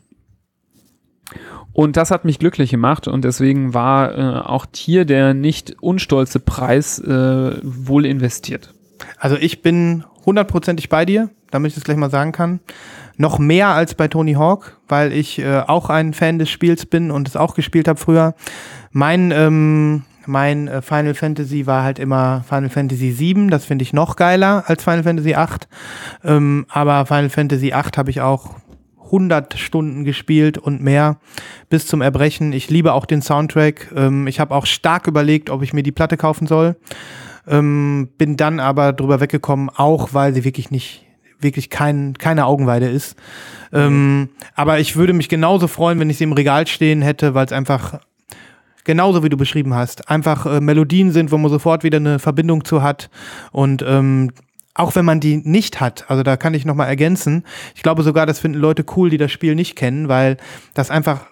Und das hat mich glücklich gemacht und deswegen war äh, auch hier der nicht unstolze Preis äh, wohl investiert. Also ich bin hundertprozentig bei dir, damit ich das gleich mal sagen kann. Noch mehr als bei Tony Hawk, weil ich äh, auch ein Fan des Spiels bin und es auch gespielt habe früher. Mein, ähm, mein äh, Final Fantasy war halt immer Final Fantasy 7, das finde ich noch geiler als Final Fantasy 8. Ähm, aber Final Fantasy 8 habe ich auch 100 Stunden gespielt und mehr bis zum Erbrechen. Ich liebe auch den Soundtrack. Ähm, ich habe auch stark überlegt, ob ich mir die Platte kaufen soll. Ähm, bin dann aber drüber weggekommen, auch weil sie wirklich nicht, wirklich kein, keine Augenweide ist. Ähm, aber ich würde mich genauso freuen, wenn ich sie im Regal stehen hätte, weil es einfach genauso wie du beschrieben hast, einfach äh, Melodien sind, wo man sofort wieder eine Verbindung zu hat und ähm, auch wenn man die nicht hat, also da kann ich noch mal ergänzen. Ich glaube sogar, das finden Leute cool, die das Spiel nicht kennen, weil das einfach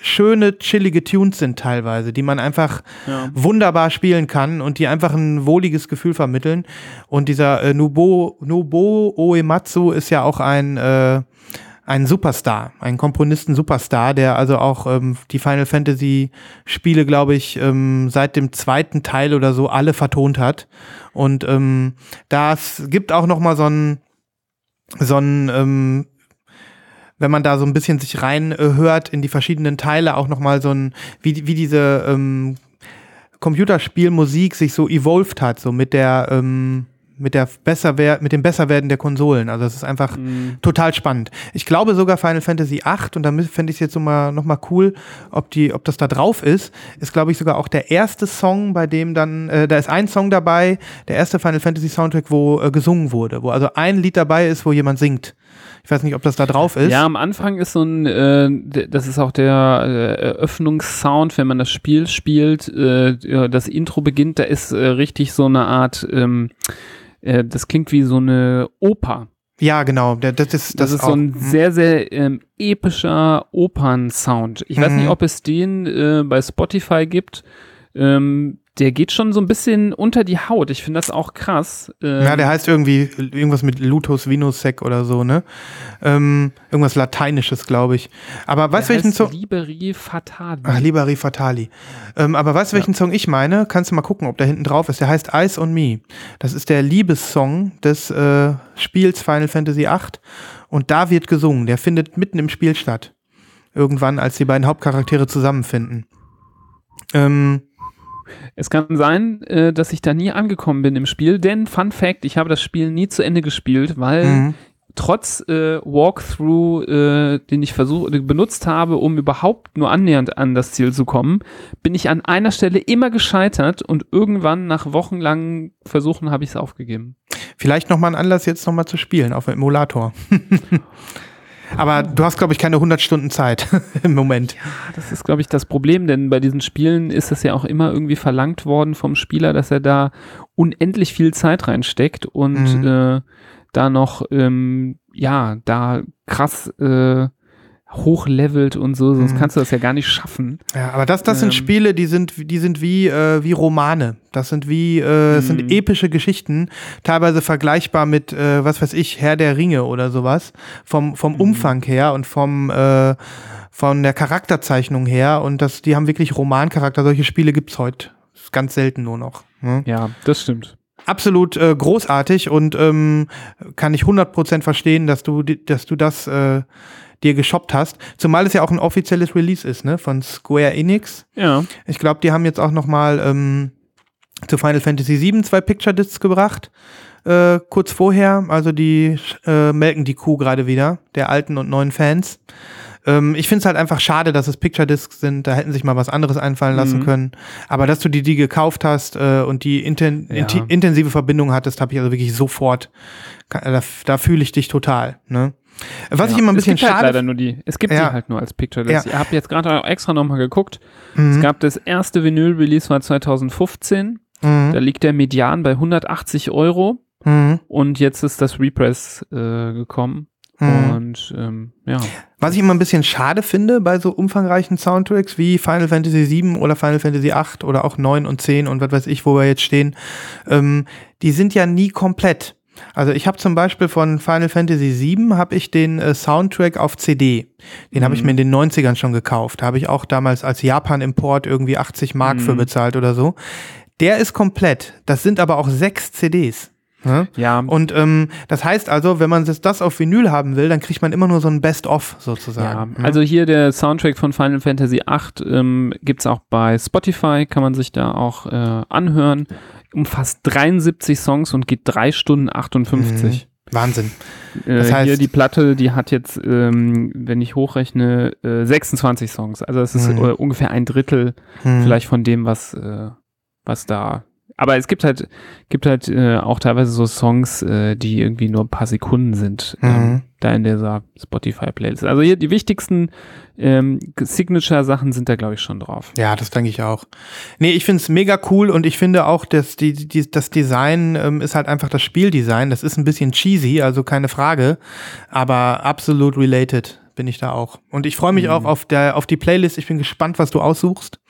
schöne, chillige Tunes sind teilweise, die man einfach Ja. wunderbar spielen kann und die einfach ein wohliges Gefühl vermitteln. Und dieser äh, Nubo, Nobuo Uematsu ist ja auch ein, äh, ein Superstar, ein Komponisten-Superstar, der also auch ähm, die Final Fantasy Spiele, glaube ich, ähm, seit dem zweiten Teil oder so alle vertont hat. Und ähm, das gibt auch noch mal so ein so ein ähm, wenn man da so ein bisschen sich rein äh, hört in die verschiedenen Teile, auch noch mal so ein, wie, wie diese ähm, Computerspielmusik sich so evolved hat, so mit der, ähm, mit der besser mit dem Besserwerden der Konsolen. Also es ist einfach total spannend. Ich glaube sogar Final Fantasy VIII, und da fände ich es jetzt so mal, noch mal cool, ob, die, ob das da drauf ist, ist, glaube ich, sogar auch der erste Song, bei dem dann, äh, da ist ein Song dabei, der erste Final Fantasy Soundtrack, wo äh, gesungen wurde, wo also ein Lied dabei ist, wo jemand singt. Ich weiß nicht, ob das da drauf ist. Ja, am Anfang ist so ein, äh, das ist auch der äh, Eröffnungssound, wenn man das Spiel spielt. Äh, das Intro beginnt, da ist äh, richtig so eine Art, ähm, äh, das klingt wie so eine Oper. Ja, genau. Das ist, Das, das ist so ein auch. Mhm. sehr, sehr ähm, epischer Opernsound. Ich weiß Mhm. nicht, ob es den äh, bei Spotify gibt. Ähm, der geht schon so ein bisschen unter die Haut. Ich finde das auch krass. Ähm, Ja, der heißt irgendwie irgendwas mit Lutus Vinusec oder so, ne? Ähm, irgendwas Lateinisches, glaube ich. Aber weißt du, welchen Song? Liberi Fatali. Ach, Liberi Fatali. Ähm, aber weißt du, welchen Song ich meine? Kannst du mal gucken, ob der hinten drauf ist. Der heißt Eyes on Me. Das ist der Liebessong des äh, Spiels Final Fantasy VIII. Und da wird gesungen. Der findet mitten im Spiel statt. Irgendwann, als die beiden Hauptcharaktere zusammenfinden. Ähm, Es kann sein, äh, dass ich da nie angekommen bin im Spiel, denn Fun Fact, ich habe das Spiel nie zu Ende gespielt, weil mhm. trotz äh, Walkthrough, äh, den ich versuch, äh, benutzt habe, um überhaupt nur annähernd an das Ziel zu kommen, bin ich an einer Stelle immer gescheitert und irgendwann nach wochenlangen Versuchen habe ich es aufgegeben. Vielleicht noch mal ein Anlass, jetzt noch mal zu spielen auf dem Emulator. Aber du hast, glaube ich, keine 100 Stunden Zeit im Moment. Das ist, glaube ich, das Problem, denn bei diesen Spielen ist es ja auch immer irgendwie verlangt worden vom Spieler, dass er da unendlich viel Zeit reinsteckt und Mhm. äh, da noch, ähm, ja, da krass äh, hochlevelt und so, sonst Mhm. kannst du das ja gar nicht schaffen. Ja, aber das, das sind Ähm. Spiele, die sind, die sind wie, äh, wie Romane. Das sind wie, äh, das Mhm. sind epische Geschichten, teilweise vergleichbar mit, äh, was weiß ich, Herr der Ringe oder sowas. Vom, vom Mhm. Umfang her und vom, äh, von der Charakterzeichnung her. Und das, die haben wirklich Romancharakter. Solche Spiele gibt's heute. Ganz selten nur noch. Ne? Ja, das stimmt. absolut äh, großartig und ähm, kann ich 100% verstehen, dass du, dass du das äh, dir geshoppt hast. Zumal es ja auch ein offizielles Release ist, ne, von Square Enix. Ja. Ich glaube, die haben jetzt auch noch mal ähm, zu Final Fantasy VII zwei Picture Discs gebracht. äh, kurz vorher. Also die äh, melken die Kuh gerade wieder, der alten und neuen Fans. Ähm, ich finde es halt einfach schade, dass es Picture Discs sind. Da hätten sich mal was anderes einfallen lassen Mhm. können. Aber dass du die, die gekauft hast äh, und die inten Ja. intensive Verbindung hattest, habe ich also wirklich sofort. Da, da fühle ich dich total. Ne? Was ich Ja. immer ein es bisschen gibt halt schade leider nur die. Es gibt Ja. die halt nur als Picture Disc. Ja. Ich habe jetzt gerade extra nochmal geguckt. Mhm. Es gab das erste Vinyl-Release war 2015. Mhm. Da liegt der Median bei 180 Euro. Mhm. Und jetzt ist das Repress äh, gekommen. Mhm. Und ähm, ja. Was ich immer ein bisschen schade finde bei so umfangreichen Soundtracks wie Final Fantasy VII oder Final Fantasy VIII oder auch 9 und 10 und was weiß ich, wo wir jetzt stehen, ähm, die sind ja nie komplett. Also ich habe zum Beispiel von Final Fantasy VII habe ich den äh, Soundtrack auf CD. Den habe ich mir in den 90ern schon gekauft. Habe ich auch damals als Japan-Import irgendwie 80 Mark für bezahlt oder so. Der ist komplett. Das sind aber auch sechs CDs. Ne? Ja, Und ähm, das heißt also, wenn man das, auf Vinyl haben will, dann kriegt man immer nur so ein Best-of ja. sozusagen. also hier der Soundtrack von Final Fantasy VIII ähm, gibt es auch bei Spotify, kann man sich da auch äh, anhören. Umfasst 73 Songs und geht 3 Stunden 58. Wahnsinn. Äh, Das heißt- hier die Platte, die hat jetzt, ähm, wenn ich hochrechne, äh, 26 Songs. Also das ist Mhm. äh, ungefähr ein Drittel Hm. vielleicht von dem, was, äh, was da. Aber es gibt halt, gibt halt äh, auch teilweise so Songs, äh, die irgendwie nur ein paar Sekunden sind, Mhm. ähm, da in dieser Spotify-Playlist. Also hier die wichtigsten ähm, Signature-Sachen sind da, glaube ich, schon drauf. Ja, das denke ich auch. Nee, ich finde es mega cool und ich finde auch, dass die, die, das Design ähm, ist halt einfach das Spieldesign. Das ist ein bisschen cheesy, also keine Frage, aber absolut related bin ich da auch. Und ich freue mich auch auf, der, auf die Playlist. Ich bin gespannt, was du aussuchst,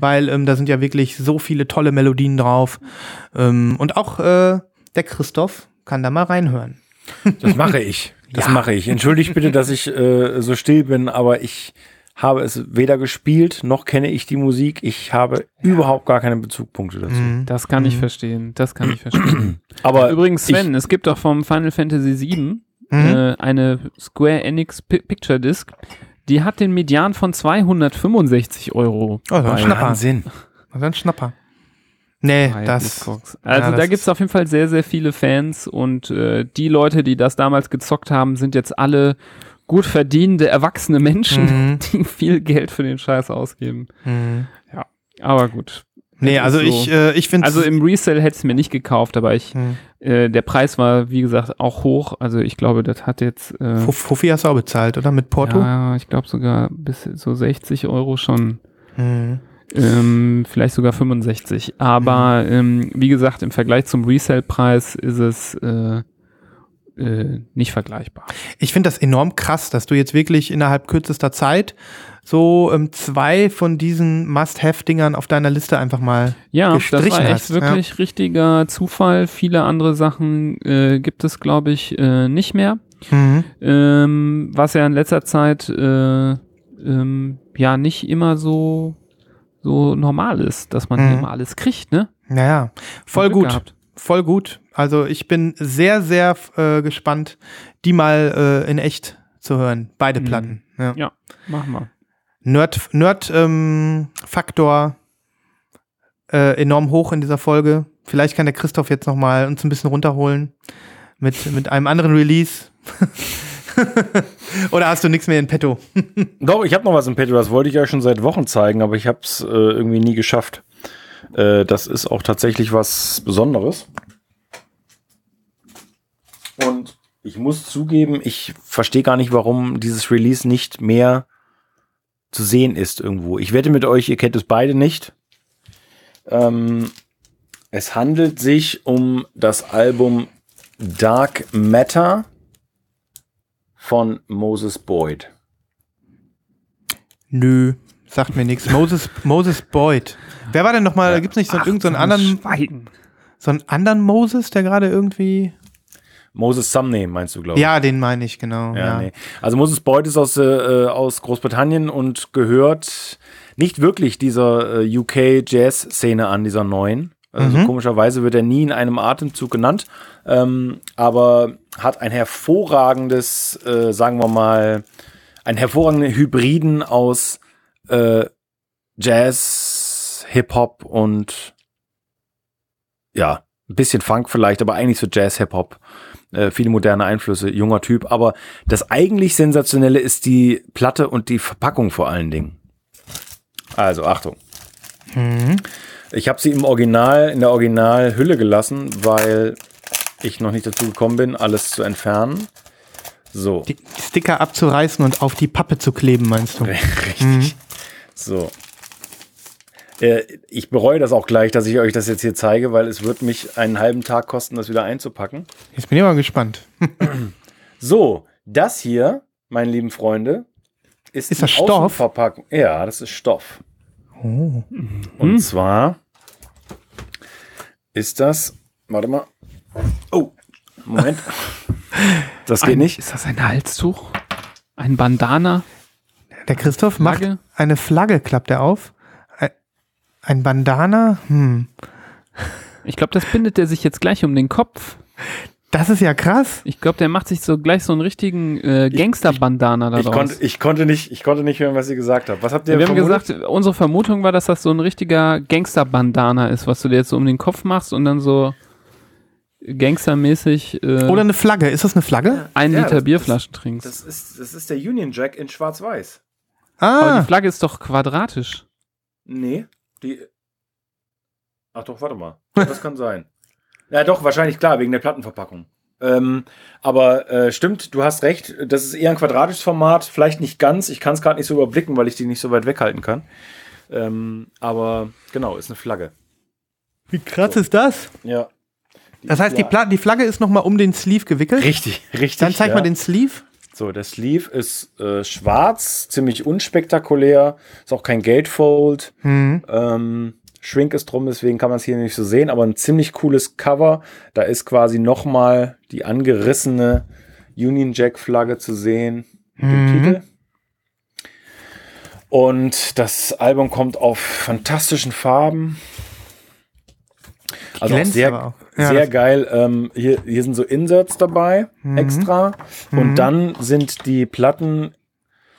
weil ähm, da sind ja wirklich so viele tolle Melodien drauf. Ähm, und auch äh, der Christoph kann da mal reinhören. Das mache ich. Das Ja. mache ich. Entschuldigt bitte, dass ich äh, so still bin, aber ich habe es weder gespielt, noch kenne ich die Musik. Ich habe überhaupt gar keine Bezugpunkte dazu. Mhm. Das kann ich verstehen. Das kann ich verstehen. Aber Übrigens, Sven, es gibt auch vom Final Fantasy VII Mhm. äh, eine Square Enix Pi Picture Disc. Die hat den Median von 265 Euro. Oh, so ein bei Schnapper. Wahnsinn. Was ein Schnapper. Nee, bei das. Also ja, da das gibt es auf jeden Fall sehr, sehr viele Fans und äh, die Leute, die das damals gezockt haben, sind jetzt alle gut verdienende, erwachsene Menschen, Mhm. die viel Geld für den Scheiß ausgeben. Mhm. Aber gut. Nee, also so. ich, äh, ich finde Also im Resale hätte ich es mir nicht gekauft, aber ich, Mhm. äh, der Preis war, wie gesagt, auch hoch. Also ich glaube, das hat jetzt äh, Fuff- Fuffi hast du auch bezahlt, oder? Mit Porto? Ja, ich glaube sogar bis so 60 Euro schon. Mhm. Ähm, vielleicht sogar 65. Aber ähm, wie gesagt, im Vergleich zum Resale-Preis ist es äh, äh, nicht vergleichbar. Ich finde das enorm krass, dass du jetzt wirklich innerhalb kürzester Zeit so ähm, zwei von diesen Must-Have-Dingern auf deiner Liste einfach mal. Ja, das gestrichen war echt hast, wirklich richtiger Zufall. Viele andere Sachen äh, gibt es, glaube ich, äh, nicht mehr. Ähm, was ja in letzter Zeit äh, ähm, ja nicht immer so so normal ist, dass man Mhm. immer alles kriegt, ne? Naja, voll gut. gehabt. Voll gut. Also ich bin sehr, sehr äh, gespannt, die mal äh, in echt zu hören. Beide Mhm. Platten. Ja. Ja, machen wir. Nerd, Nerd ähm, Faktor äh, enorm hoch in dieser Folge. Vielleicht kann der Christoph jetzt noch mal uns ein bisschen runterholen mit, mit einem anderen Release. Oder hast du nichts mehr in petto? Doch, ich habe noch was im Petto, das wollte ich ja schon seit Wochen zeigen, aber ich habe es äh, irgendwie nie geschafft. Äh, das ist auch tatsächlich was Besonderes. Und ich muss zugeben, ich verstehe gar nicht, warum dieses Release nicht mehr zu sehen ist irgendwo. Ich wette mit euch, ihr kennt es beide nicht. Ähm, es handelt sich um das Album Dark Matter von Moses Boyd. Nö, sagt mir nichts. Moses, Moses Boyd. Wer war denn noch mal? Gibt's nicht so, irgend so einen anderen, Schweigen. so einen anderen Moses, der gerade irgendwie? Moses Sumname meinst du, glaube ich? Ja, den meine ich genau. Ja, Ja, Nee. Also Moses Boyd ist aus, äh, aus Großbritannien und gehört nicht wirklich dieser äh, UK-Jazz-Szene an, dieser neuen. Also Mhm. komischerweise wird er nie in einem Atemzug genannt, ähm, aber hat ein hervorragendes, äh, sagen wir mal, einen hervorragenden Hybriden aus äh, Jazz, Hip-Hop und ja, Ein bisschen Funk vielleicht, aber eigentlich so Jazz, Hip-Hop. Äh, viele moderne Einflüsse, junger Typ. Aber das eigentlich Sensationelle ist die Platte und die Verpackung vor allen Dingen. Also, Achtung. Ich habe sie im Original, in der Originalhülle gelassen, weil ich noch nicht dazu gekommen bin, alles zu entfernen. So. Die Sticker abzureißen und auf die Pappe zu kleben, meinst du? Richtig. So. Äh, ich bereue das auch gleich, dass ich euch das jetzt hier zeige, weil es wird mich einen halben Tag kosten, das wieder einzupacken. Jetzt bin ich mal gespannt. So, das hier, meine lieben Freunde, ist, Ist das Stoff? Außenverpackung. Ja, das ist Stoff. Und zwar ist das, warte mal. Oh, Moment. Das geht Ein- nicht. Ist das ein Halstuch? Ein Bandana? Der Christoph macht Flagge? eine Flagge, klappt er auf. Ein- Bandana? Hm. Ich glaube, das bindet er sich jetzt gleich um den Kopf. Das ist ja krass. Ich glaube, der macht sich so gleich so einen richtigen äh, Gangster-Bandana Ich daraus. konnte, ich, konnte nicht, ich konnte nicht hören, was ihr gesagt habt. Was habt ihr wir haben vermutet? gesagt, unsere Vermutung war, dass das so ein richtiger Gangster-Bandana ist, was du dir jetzt so um den Kopf machst und dann so gangstermäßig äh, Oder eine Flagge. Ist das eine Flagge? ein Ja, Liter das- Bierflaschen trinkst. Das ist, das ist der Union Jack in Schwarz-Weiß. Aber Ah, die Flagge ist doch quadratisch. Nee, die. Ach doch, warte mal. Das kann sein. Ja, doch, wahrscheinlich klar, wegen der Plattenverpackung. Ähm, aber äh, stimmt, du hast recht, das ist eher ein quadratisches Format, vielleicht nicht ganz. Ich kann es gerade nicht so überblicken, weil ich die nicht so weit weghalten kann. Ähm, aber genau, ist eine Flagge. wie krass ist das? Ja. Das heißt, die. Pla die Flagge ist nochmal um den Sleeve gewickelt. Richtig, richtig. Dann zeig ja. mal den Sleeve. So, der Sleeve ist äh, schwarz, ziemlich unspektakulär, ist auch kein Gatefold. Mhm. Ähm, Shrink ist drum, deswegen kann man es hier nicht so sehen, aber ein ziemlich cooles Cover. Da ist quasi nochmal die angerissene Union Jack Flagge zu sehen mit dem Titel. Und das Album kommt auf fantastischen Farben. Also auch sehr, auch. Ja, sehr geil. Ähm, hier, hier sind so Inserts dabei, extra. Und dann sind die Platten,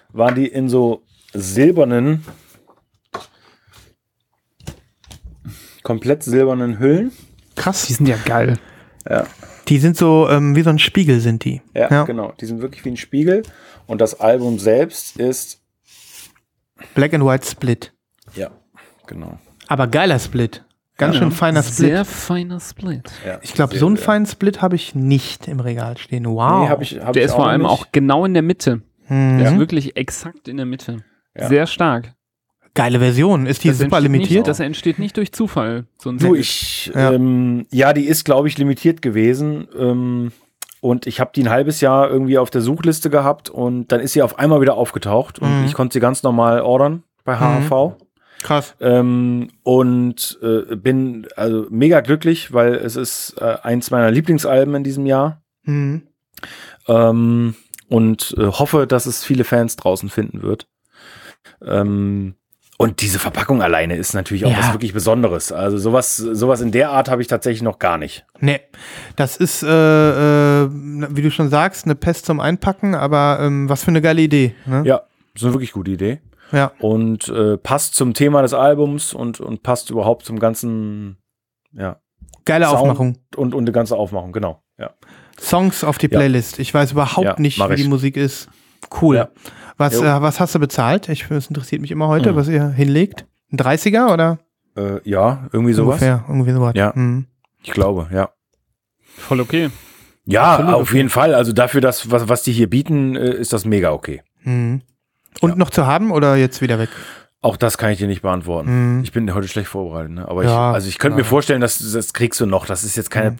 waren die in so silbernen, komplett silbernen Hüllen. Krass. Die sind ja geil. Die sind so ähm, wie so ein Spiegel, sind die. Ja, Ja. genau. Die sind wirklich wie ein Spiegel. Und das Album selbst ist, Black and White Split. ja, genau. Aber geiler Split. Ganz schön feiner Split. Sehr feiner Split. Ja, ich glaube, so einen feinen Split habe ich nicht im Regal stehen. Wow. Nee, hab ich, hab Der ich ist vor allem nicht. auch genau in der Mitte. Mhm. Der ist wirklich exakt in der Mitte. Ja. Sehr stark. Geile Version. Ist die Das super limitiert? Nicht, das entsteht nicht durch Zufall. So ein Du, ich, Ja. ja, ähm, ja die ist, glaube ich, limitiert gewesen. Ähm, und ich habe die ein halbes Jahr irgendwie auf der Suchliste gehabt und dann ist sie auf einmal wieder aufgetaucht und Mhm. ich konnte sie ganz normal ordern bei HHV. Krass. Ähm, und äh, bin also mega glücklich, weil es ist äh, eins meiner Lieblingsalben in diesem Jahr. Mhm. Ähm, und äh, hoffe, dass es viele Fans draußen finden wird. Ähm, und diese Verpackung alleine ist natürlich auch Ja. was wirklich Besonderes. Also sowas, sowas in der Art habe ich tatsächlich noch gar nicht. Nee, das ist, äh, äh, wie du schon sagst, eine Pest zum Einpacken, aber ähm, was für eine geile Idee. Ne? Ja, das ist eine wirklich gute Idee. Ja. Und äh, passt zum Thema des Albums und, und passt überhaupt zum ganzen, ja, Geile Sound Aufmachung. und, und die ganze Aufmachung, genau. Ja. Songs auf die Ja. Playlist. Ich weiß überhaupt Ja, nicht, wie die. Musik ist. Cool. Ja. Was, äh, was hast du bezahlt? Ich, das interessiert mich immer heute, Mhm. was ihr hinlegt. Ein 30er oder? Äh, ja, irgendwie sowas. Ungefähr, irgendwie sowas. Ja. Mhm. Ich glaube, ja. Voll okay. Ja, Absolut auf jeden Fall. Also dafür, dass, was, was die hier bieten, äh, ist das mega okay. Mhm. Und Ja. noch zu haben oder jetzt wieder weg? Auch das kann ich dir nicht beantworten. Mhm. Ich bin heute schlecht vorbereitet, ne? Aber Ja, ich, also ich könnte mir vorstellen, dass das kriegst du noch. Das ist jetzt keine. Mhm.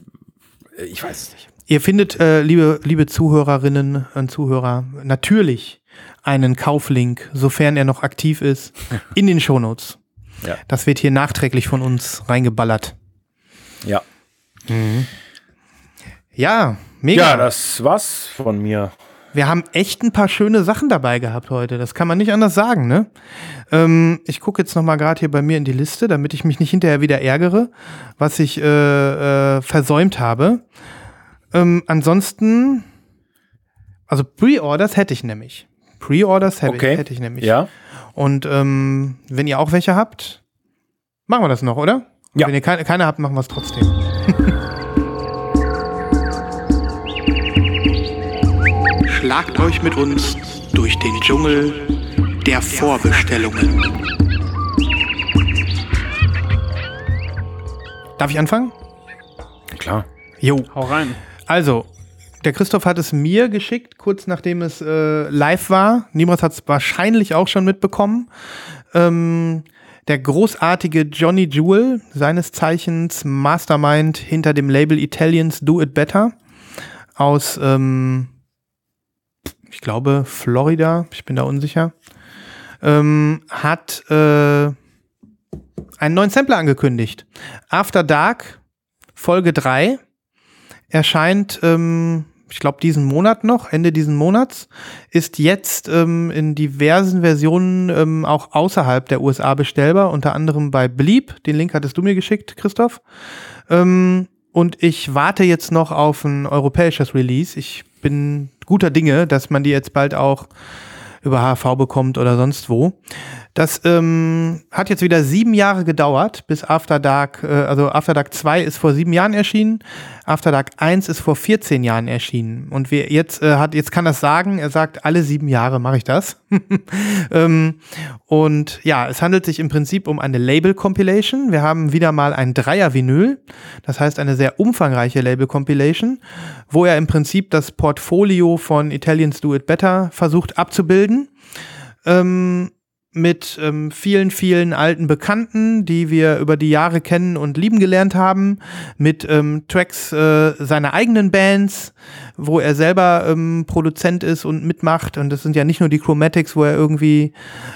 Ich weiß es nicht. Ihr findet, äh, liebe, liebe Zuhörerinnen und Zuhörer, natürlich einen Kauflink, sofern er noch aktiv ist, in den Shownotes. Ja. Das wird hier nachträglich von uns reingeballert. Ja. Ja, mega. Ja, das war's von mir. Wir haben echt ein paar schöne Sachen dabei gehabt heute. Das kann man nicht anders sagen, ne? Ähm, ich gucke jetzt noch mal gerade hier bei mir in die Liste, damit ich mich nicht hinterher wieder ärgere, was ich äh, äh, versäumt habe. Ähm, ansonsten, also Pre-Orders hätte ich nämlich. Pre-Orders hätte, Okay. ich, hätte ich nämlich. Ja. Und ähm, wenn ihr auch welche habt, machen wir das noch, oder? Ja. Wenn ihr keine, keine habt, machen wir es trotzdem. Schlagt euch mit uns durch den Dschungel der Vorbestellungen. Darf ich anfangen? Klar. Jo. Hau rein. Also, der Christoph hat es mir geschickt, kurz nachdem es äh, live war. Niemals hat es wahrscheinlich auch schon mitbekommen. Ähm, der großartige Johnny Jewel, seines Zeichens Mastermind hinter dem Label Italians Do It Better aus, ähm, ich glaube, Florida, ich bin da unsicher, ähm, hat äh, einen neuen Sampler angekündigt. After Dark, Folge 3, erscheint, ähm, ich glaube, diesen Monat noch, Ende diesen Monats, ist jetzt ähm, in diversen Versionen ähm, auch außerhalb der USA bestellbar, unter anderem bei Bleep. Den Link hattest du mir geschickt, Christoph. Ähm, und ich warte jetzt noch auf ein europäisches Release. Ich bin guter Dinge, dass man die jetzt bald auch über HV bekommt oder sonst wo. Das ähm, hat jetzt wieder sieben Jahre gedauert, bis After Dark, äh, also After Dark 2 ist vor sieben Jahren erschienen, After Dark 1 ist vor 14 Jahren erschienen. Und wir jetzt äh, hat, jetzt kann das sagen, er sagt, alle sieben Jahre mache ich das. ähm, und ja, es handelt sich im Prinzip um eine Label-Compilation. Wir haben wieder mal ein Dreier-Vinyl, das heißt eine sehr umfangreiche Label-Compilation, wo er im Prinzip das Portfolio von Italians Do It Better versucht abzubilden. Ähm, mit ähm, vielen, vielen alten Bekannten, die wir über die Jahre kennen und lieben gelernt haben, mit ähm, Tracks äh, seiner eigenen Bands, wo er selber ähm, Produzent ist und mitmacht. Und das sind ja nicht nur die Chromatics, wo er irgendwie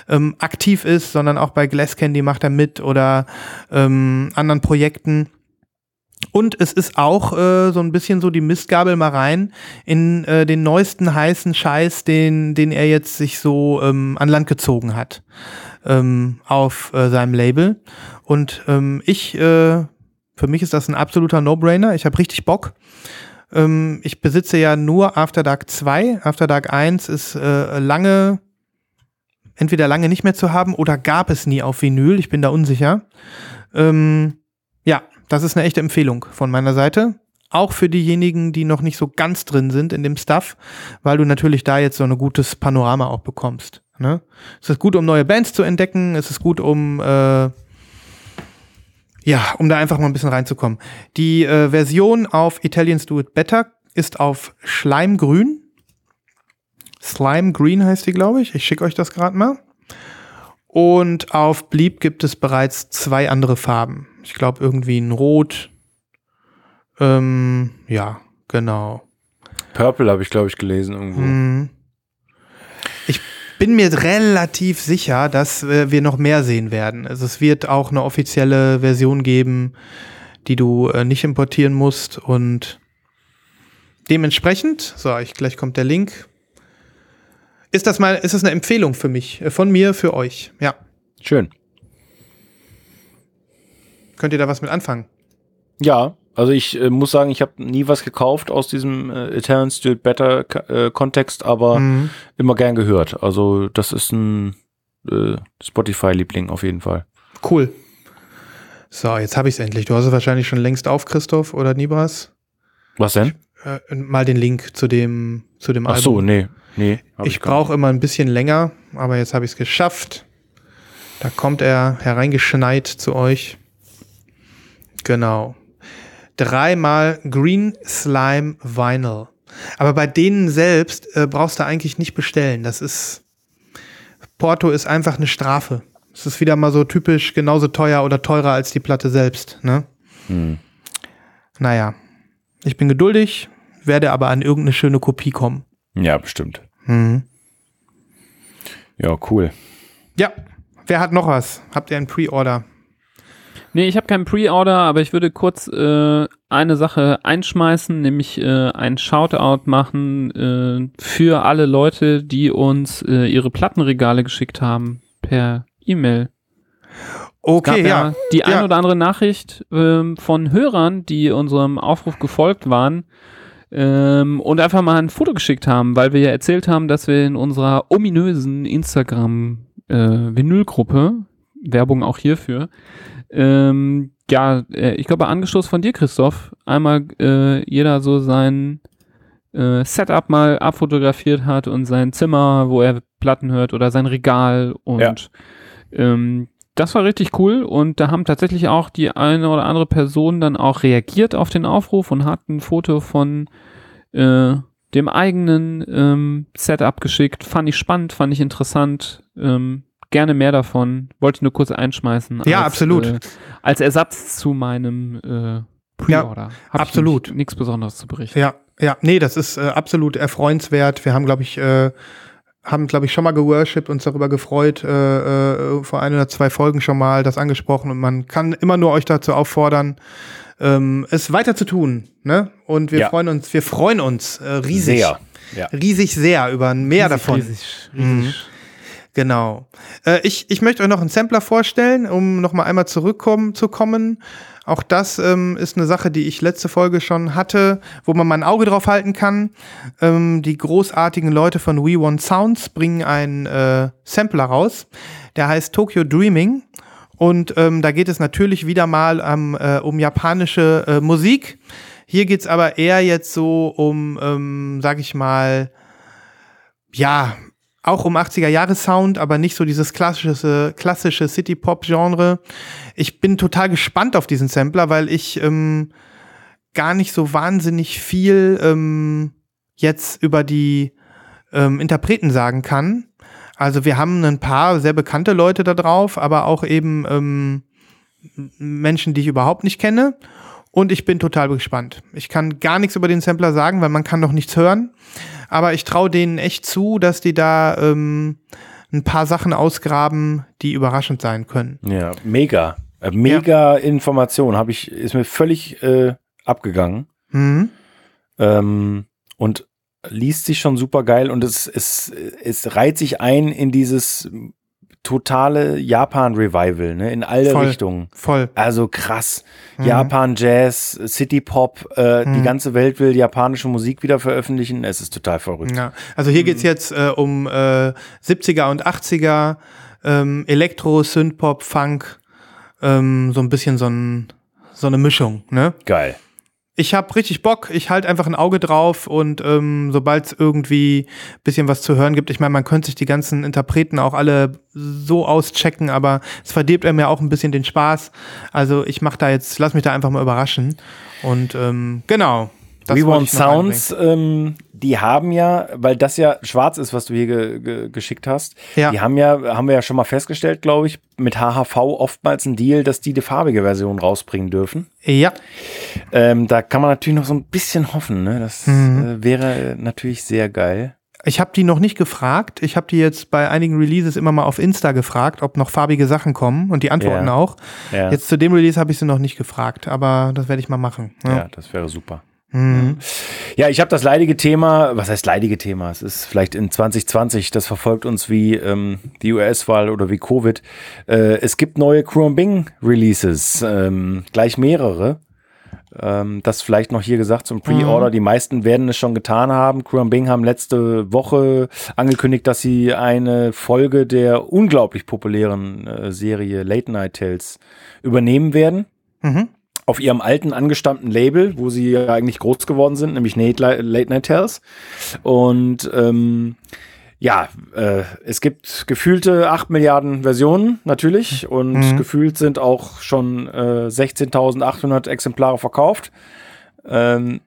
ähm, aktiv ist, sondern auch bei Glass Candy macht er mit oder ähm, anderen Projekten. Und es ist auch äh, so ein bisschen so die Mistgabel mal rein in äh, den neuesten heißen Scheiß, den, den er jetzt sich so ähm, an Land gezogen hat ähm, auf äh, seinem Label. Und ähm, ich, äh, für mich ist das ein absoluter No-Brainer. Ich habe richtig Bock. Ähm, ich besitze ja nur After Dark 2. After Dark 1 ist äh, lange, entweder lange nicht mehr zu haben oder gab es nie auf Vinyl. Ich bin da unsicher. Ähm, ja, das ist eine echte Empfehlung von meiner Seite. Auch für diejenigen, die noch nicht so ganz drin sind in dem Stuff, weil du natürlich da jetzt so ein gutes Panorama auch bekommst. Ne? Es ist gut, um neue Bands zu entdecken. Es ist gut, um äh, ja, um da einfach mal ein bisschen reinzukommen. Die äh, Version auf Italians Do It Better ist auf Schleimgrün. Slime Green heißt die, glaube ich. Ich schicke euch das gerade mal. Und auf Bleep gibt es bereits zwei andere Farben. Ich glaube irgendwie ein Rot. Ähm, ja, genau. Purple habe ich, glaube ich, gelesen irgendwo. Mhm. Ich bin mir relativ sicher, dass äh, wir noch mehr sehen werden. Also es wird auch eine offizielle Version geben, die du äh, nicht importieren musst und dementsprechend, so, ich, gleich kommt der Link. Ist das mal, ist das eine Empfehlung für mich, äh, von mir, für euch? Ja. Schön. Könnt ihr da was mit anfangen? Ja, also ich äh, muss sagen, ich habe nie was gekauft aus diesem äh, Italian Do It Better äh, Kontext, aber Mhm. immer gern gehört. Also das ist ein äh, Spotify-Liebling auf jeden Fall. Cool. So, jetzt habe ich es endlich. Du hast es wahrscheinlich schon längst auf, Christoph oder Nibras. Was denn? Äh, mal den Link zu dem, zu dem Ach Album. so, nee, nee. Ich gar brauche immer ein bisschen länger, aber jetzt habe ich es geschafft. Da kommt er hereingeschneit zu euch. Genau. Dreimal Green Slime Vinyl. Aber bei denen selbst äh, brauchst du eigentlich nicht bestellen. Das ist. Porto ist einfach eine Strafe. Es ist wieder mal so typisch genauso teuer oder teurer als die Platte selbst. Ne? Hm. Naja. Ich bin geduldig, werde aber an irgendeine schöne Kopie kommen. Ja, bestimmt. Mhm. Ja, cool. Ja, wer hat noch was? Habt ihr einen Pre-Order? Nee, ich habe keinen Pre-Order, aber ich würde kurz äh, eine Sache einschmeißen, nämlich äh, ein Shoutout machen äh, für alle Leute, die uns äh, ihre Plattenregale geschickt haben per E-Mail. Okay, ja. die ein Ja. oder andere Nachricht ähm, von Hörern, die unserem Aufruf gefolgt waren ähm, und einfach mal ein Foto geschickt haben, weil wir ja erzählt haben, dass wir in unserer ominösen Instagram äh, Vinylgruppe, Werbung auch hierfür, ähm, ja, äh, ich glaube, Angestoß von dir, Christoph, einmal äh, jeder so sein äh, Setup mal abfotografiert hat und sein Zimmer, wo er Platten hört oder sein Regal und Ja. ähm, das war richtig cool und da haben tatsächlich auch die eine oder andere Person dann auch reagiert auf den Aufruf und hat ein Foto von äh, dem eigenen ähm, Setup geschickt. Fand ich spannend, fand ich interessant. Ähm, gerne mehr davon. Wollte ich nur kurz einschmeißen. Ja, absolut. Äh, als Ersatz zu meinem äh, Pre-Order. Hab absolut. Ich nichts Besonderes zu berichten. Ja, ja, nee, das ist äh, absolut erfreuenswert. Wir haben, glaube ich, äh, haben, glaube ich, schon mal geworshipped, uns darüber gefreut, äh, äh, vor ein oder zwei Folgen schon mal das angesprochen und man kann immer nur euch dazu auffordern, ähm, es weiter zu tun. Ne? Und wir Ja. freuen uns, wir freuen uns äh, riesig. Sehr. Ja. Riesig sehr über mehr Riesig, davon. Riesig, riesig. Genau. Äh, ich, ich möchte euch noch einen Sampler vorstellen, um noch mal einmal zurückkommen zu kommen. Auch das ähm, ist eine Sache, die ich letzte Folge schon hatte, wo man mal ein Auge drauf halten kann. Ähm, die großartigen Leute von We Want Sounds bringen einen äh, Sampler raus. Der heißt Tokyo Dreaming. Und ähm, da geht es natürlich wieder mal äh, um japanische äh, Musik. Hier geht's aber eher jetzt so um, ähm, sag ich mal, ja, auch um 80er-Jahre-Sound, aber nicht so dieses klassische, klassische City-Pop-Genre. Ich bin total gespannt auf diesen Sampler, weil ich ähm, gar nicht so wahnsinnig viel ähm, jetzt über die ähm, Interpreten sagen kann. Also wir haben ein paar sehr bekannte Leute da drauf, aber auch eben ähm, Menschen, die ich überhaupt nicht kenne. Und ich bin total gespannt. Ich kann gar nichts über den Sampler sagen, weil man kann noch nichts hören. Aber ich traue denen echt zu, dass die da ähm, ein paar Sachen ausgraben, die überraschend sein können. Ja, mega. Äh, Mega Information. Habe ich, ist mir völlig äh, abgegangen. Mhm. Ähm, und liest sich schon super geil und es, es, es reiht sich ein in dieses totale Japan-Revival, ne? In alle Voll. Richtungen. Voll. Also krass. Mhm. Japan Jazz, City Pop, äh, die Mhm. ganze Welt will japanische Musik wieder veröffentlichen. Es ist total verrückt. Ja. Also hier geht's jetzt äh, um äh, 70er und 80er, ähm, Elektro, Synthpop, Funk, ähm, so ein bisschen so, ein, so eine Mischung, ne? Geil. Ich habe richtig Bock, ich halte einfach ein Auge drauf und ähm, sobald es irgendwie bisschen was zu hören gibt, ich meine, man könnte sich die ganzen Interpreten auch alle so auschecken, aber es verdirbt einem ja auch ein bisschen den Spaß. Also ich mache da jetzt, lass mich da einfach mal überraschen. Und ähm, genau. Das We Want. Sounds, ähm, die haben ja, weil das ja schwarz ist, was du hier ge ge geschickt hast, Ja. die haben ja, haben wir ja schon mal festgestellt, glaube ich, mit HHV oftmals ein Deal, dass die die farbige Version rausbringen dürfen. Ja, Ähm, da kann man natürlich noch so ein bisschen hoffen, ne? Das Mhm. äh, wäre natürlich sehr geil. ich habe die noch nicht gefragt. Ich habe die jetzt bei einigen Releases immer mal auf Insta gefragt, ob noch farbige Sachen kommen und die antworten Ja. auch. Ja, Jetzt zu dem Release habe ich sie noch nicht gefragt, aber das werde ich mal machen. ja das wäre super. Mhm. Ja, ich habe das leidige Thema, was heißt leidige Thema? Es ist vielleicht in 2020, das verfolgt uns wie ähm, die US-Wahl oder wie Covid. Äh, es gibt neue Chrome Bing Releases, ähm, gleich mehrere. Ähm, das vielleicht noch hier gesagt zum Pre-Order. Die meisten werden es schon getan haben. Chrome Bing haben letzte Woche angekündigt, dass sie eine Folge der unglaublich populären äh, Serie Late Night Tales übernehmen werden Mhm. Auf ihrem alten angestammten Label, wo sie ja eigentlich groß geworden sind, nämlich Late Late Night Tales. Und ähm, ja, äh, es gibt gefühlte 8 Milliarden Versionen natürlich und Mhm. gefühlt sind auch schon äh, 16.800 Exemplare verkauft. Ähm,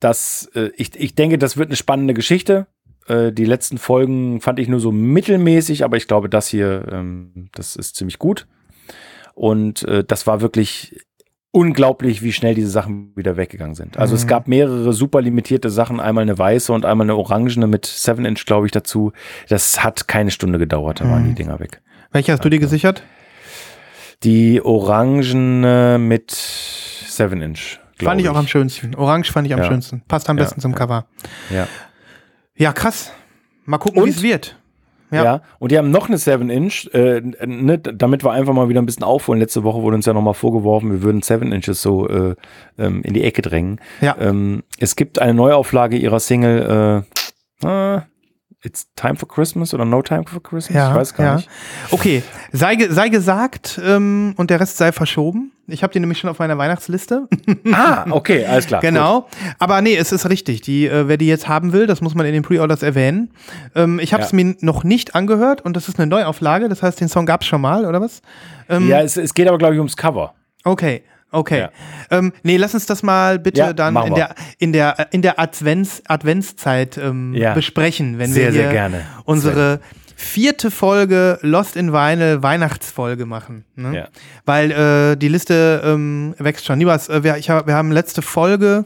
das, äh, ich, ich denke, das wird eine spannende Geschichte. Äh, die letzten Folgen fand ich nur so mittelmäßig, aber ich glaube, das hier, ähm, das ist ziemlich gut. Und äh, das war wirklich unglaublich, wie schnell diese Sachen wieder weggegangen sind. Also es Mhm. gab mehrere super limitierte Sachen, einmal eine weiße und einmal eine orangene mit 7 Inch, glaube ich, dazu. Das hat keine Stunde gedauert, da waren Mhm. die Dinger weg. Welche hast du dir gesichert? Die orangene mit 7 Inch. glaub Fand ich auch am schönsten. Orange fand ich am Ja. schönsten. Passt am Ja, besten zum. Cover. Ja. Ja, krass. Mal gucken, wie es wird. Ja. Ja. und die haben noch eine 7 Inch, äh, ne, damit wir einfach mal wieder ein bisschen aufholen. Letzte Woche wurde uns ja nochmal vorgeworfen, wir würden 7 Inches so äh, ähm, in die Ecke drängen. Ja. Ähm, es gibt eine Neuauflage ihrer Single äh, äh, It's Time for Christmas oder No Time for Christmas? Ja, ich weiß gar ja. nicht. Okay, sei, sei gesagt ähm, und der Rest sei verschoben. Ich habe die nämlich schon auf meiner Weihnachtsliste. Ah, okay, alles klar. genau. Aber nee, es ist richtig. Die, äh, wer die jetzt haben will, das muss man in den Pre-Orders erwähnen. Ähm, ich habe es Ja. mir noch nicht angehört und das ist eine Neuauflage. Das heißt, den Song gab es schon mal, oder was? Gut. Ja, es, es geht aber, glaube ich, ums Cover. Okay, okay. Ja. Ähm, nee, lass uns das mal bitte Ja, dann in der, in der, in der Advents, Adventszeit ähm, Ja. besprechen, wenn Sehr, wir sehr hier gerne. unsere vierte Folge Lost in Vinyl Weihnachtsfolge machen. Ne? Ja. Weil äh, die Liste ähm, wächst schon. Nibas, äh, wir, ich hab, wir haben letzte Folge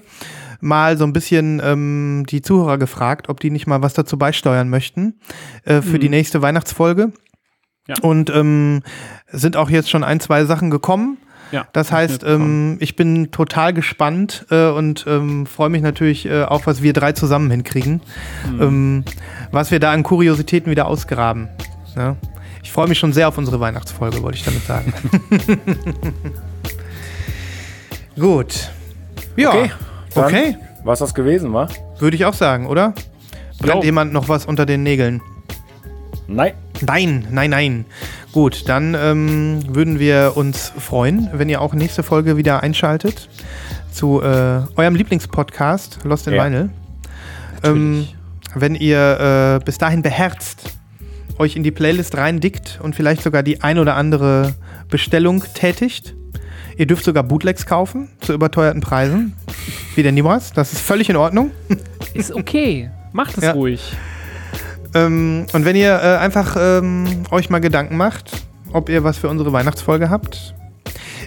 mal so ein bisschen ähm, die Zuhörer gefragt, ob die nicht mal was dazu beisteuern möchten äh, für die nächste Weihnachtsfolge. Ja. Und ähm, sind auch jetzt schon ein, zwei Sachen gekommen. Ja, Das heißt, ähm, ich bin total gespannt äh, und ähm, freue mich natürlich äh, auch, was wir drei zusammen hinkriegen. Ähm, was wir da an Kuriositäten wieder ausgraben. Ja? Ich freue mich schon sehr auf unsere Weihnachtsfolge, wollte ich damit sagen. Gut. Ja. Okay, Okay. Was das gewesen war? Würde ich auch sagen, oder? Brennt Jo. jemand noch was unter den Nägeln? Nein. Nein, nein, nein. Gut, dann ähm, würden wir uns freuen, wenn ihr auch nächste Folge wieder einschaltet zu äh, eurem Lieblingspodcast Lost in Ja. Vinyl. Ähm, wenn ihr äh, bis dahin beherzt euch in die Playlist reindickt und vielleicht sogar die ein oder andere Bestellung tätigt. Ihr dürft sogar Bootlegs kaufen zu überteuerten Preisen, wie der Nibras. Das ist völlig in Ordnung. Ist okay. Macht es Ja. ruhig. Ähm, und wenn ihr äh, einfach ähm, euch mal Gedanken macht, ob ihr was für unsere Weihnachtsfolge habt.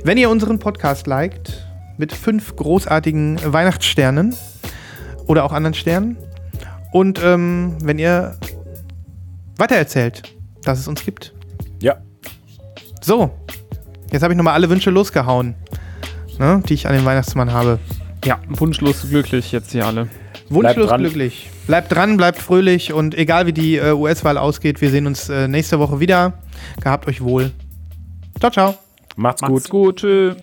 Wenn ihr unseren Podcast liked mit fünf großartigen Weihnachtssternen oder auch anderen Sternen und ähm, wenn ihr weitererzählt, dass es uns gibt. Ja. So, jetzt habe ich nochmal alle Wünsche losgehauen, ne, die ich an den Weihnachtsmann habe. Ja, wunschlos glücklich jetzt hier alle. Wunschlos glücklich. Bleibt dran, bleibt fröhlich und egal wie die äh, US-Wahl ausgeht, wir sehen uns äh, nächste Woche wieder. Gehabt euch wohl. Ciao, ciao. Macht's, Macht's gut. gut. Tschö.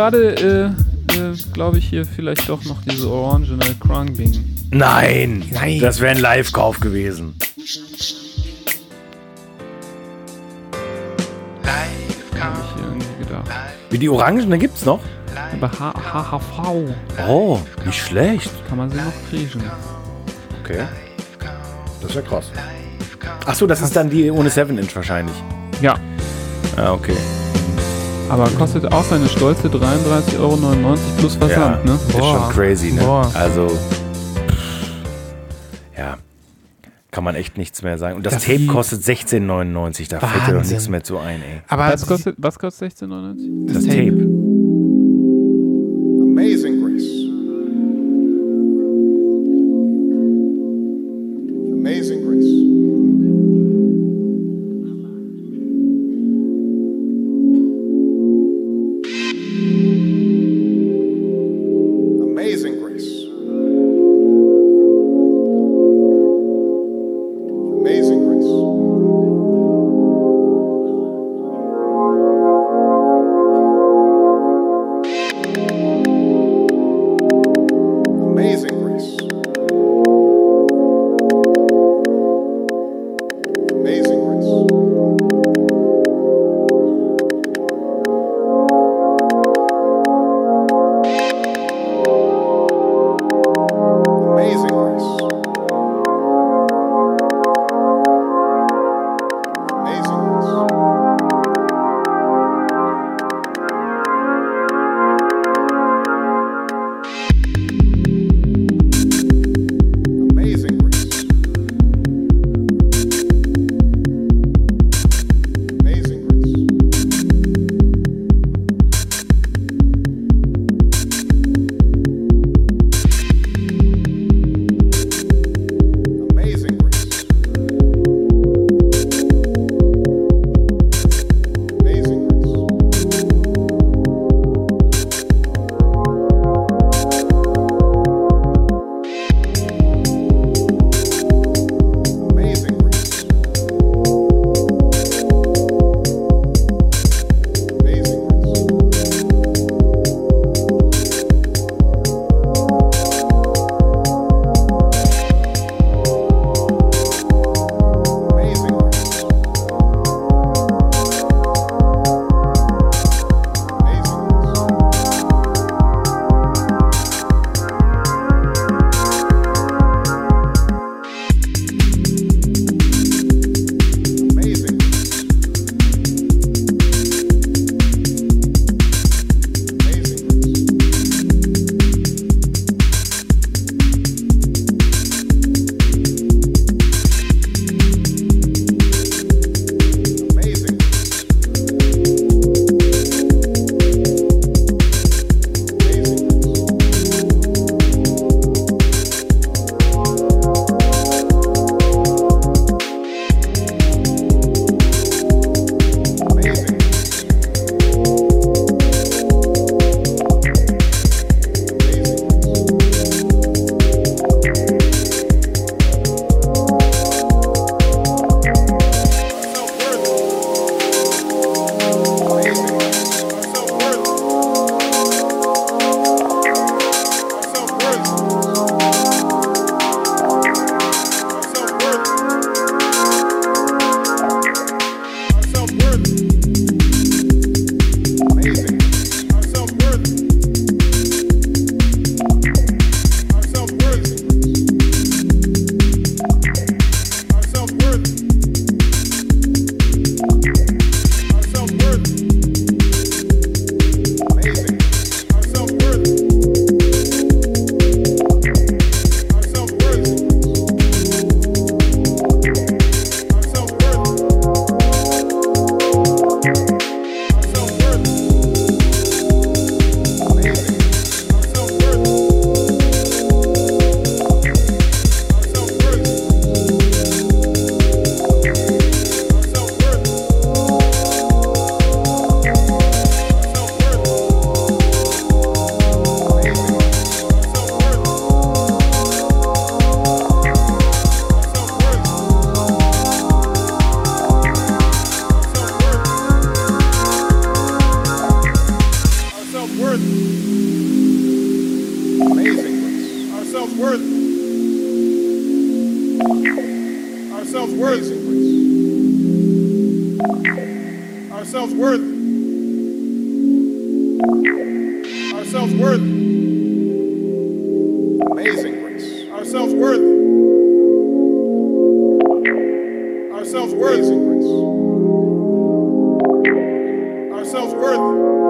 Gerade, äh, äh, glaube ich, hier vielleicht doch noch diese Original Krungbing. Nein. Nein. Das wäre ein Live-Kauf gewesen. Habe ich irgendwie gedacht. Wie die Orangen, da gibt's noch? Aber H HHV Oh, nicht schlecht. kann man sie noch kriechen. Okay. Das ist ja krass. Ach so, das ist dann die ohne 7-Inch wahrscheinlich. Ja, Ah, okay. Aber kostet auch seine stolze 33,99 Euro plus Versand, ja, ne? Ist Boah. schon crazy, ne? Boah. Also, ja, kann man echt nichts mehr sagen. Und das, Das Tape kostet 16,99. Da fällt dir doch Wahnsinn. nichts mehr zu ein, ey. Aber Was kostet, was kostet 16,99? Das Tape. Amazing Ourselves worthy. Amazing grace. Ourselves worthy. Ourselves worthy. grace. Ourselves worthy. Ourselves worthy.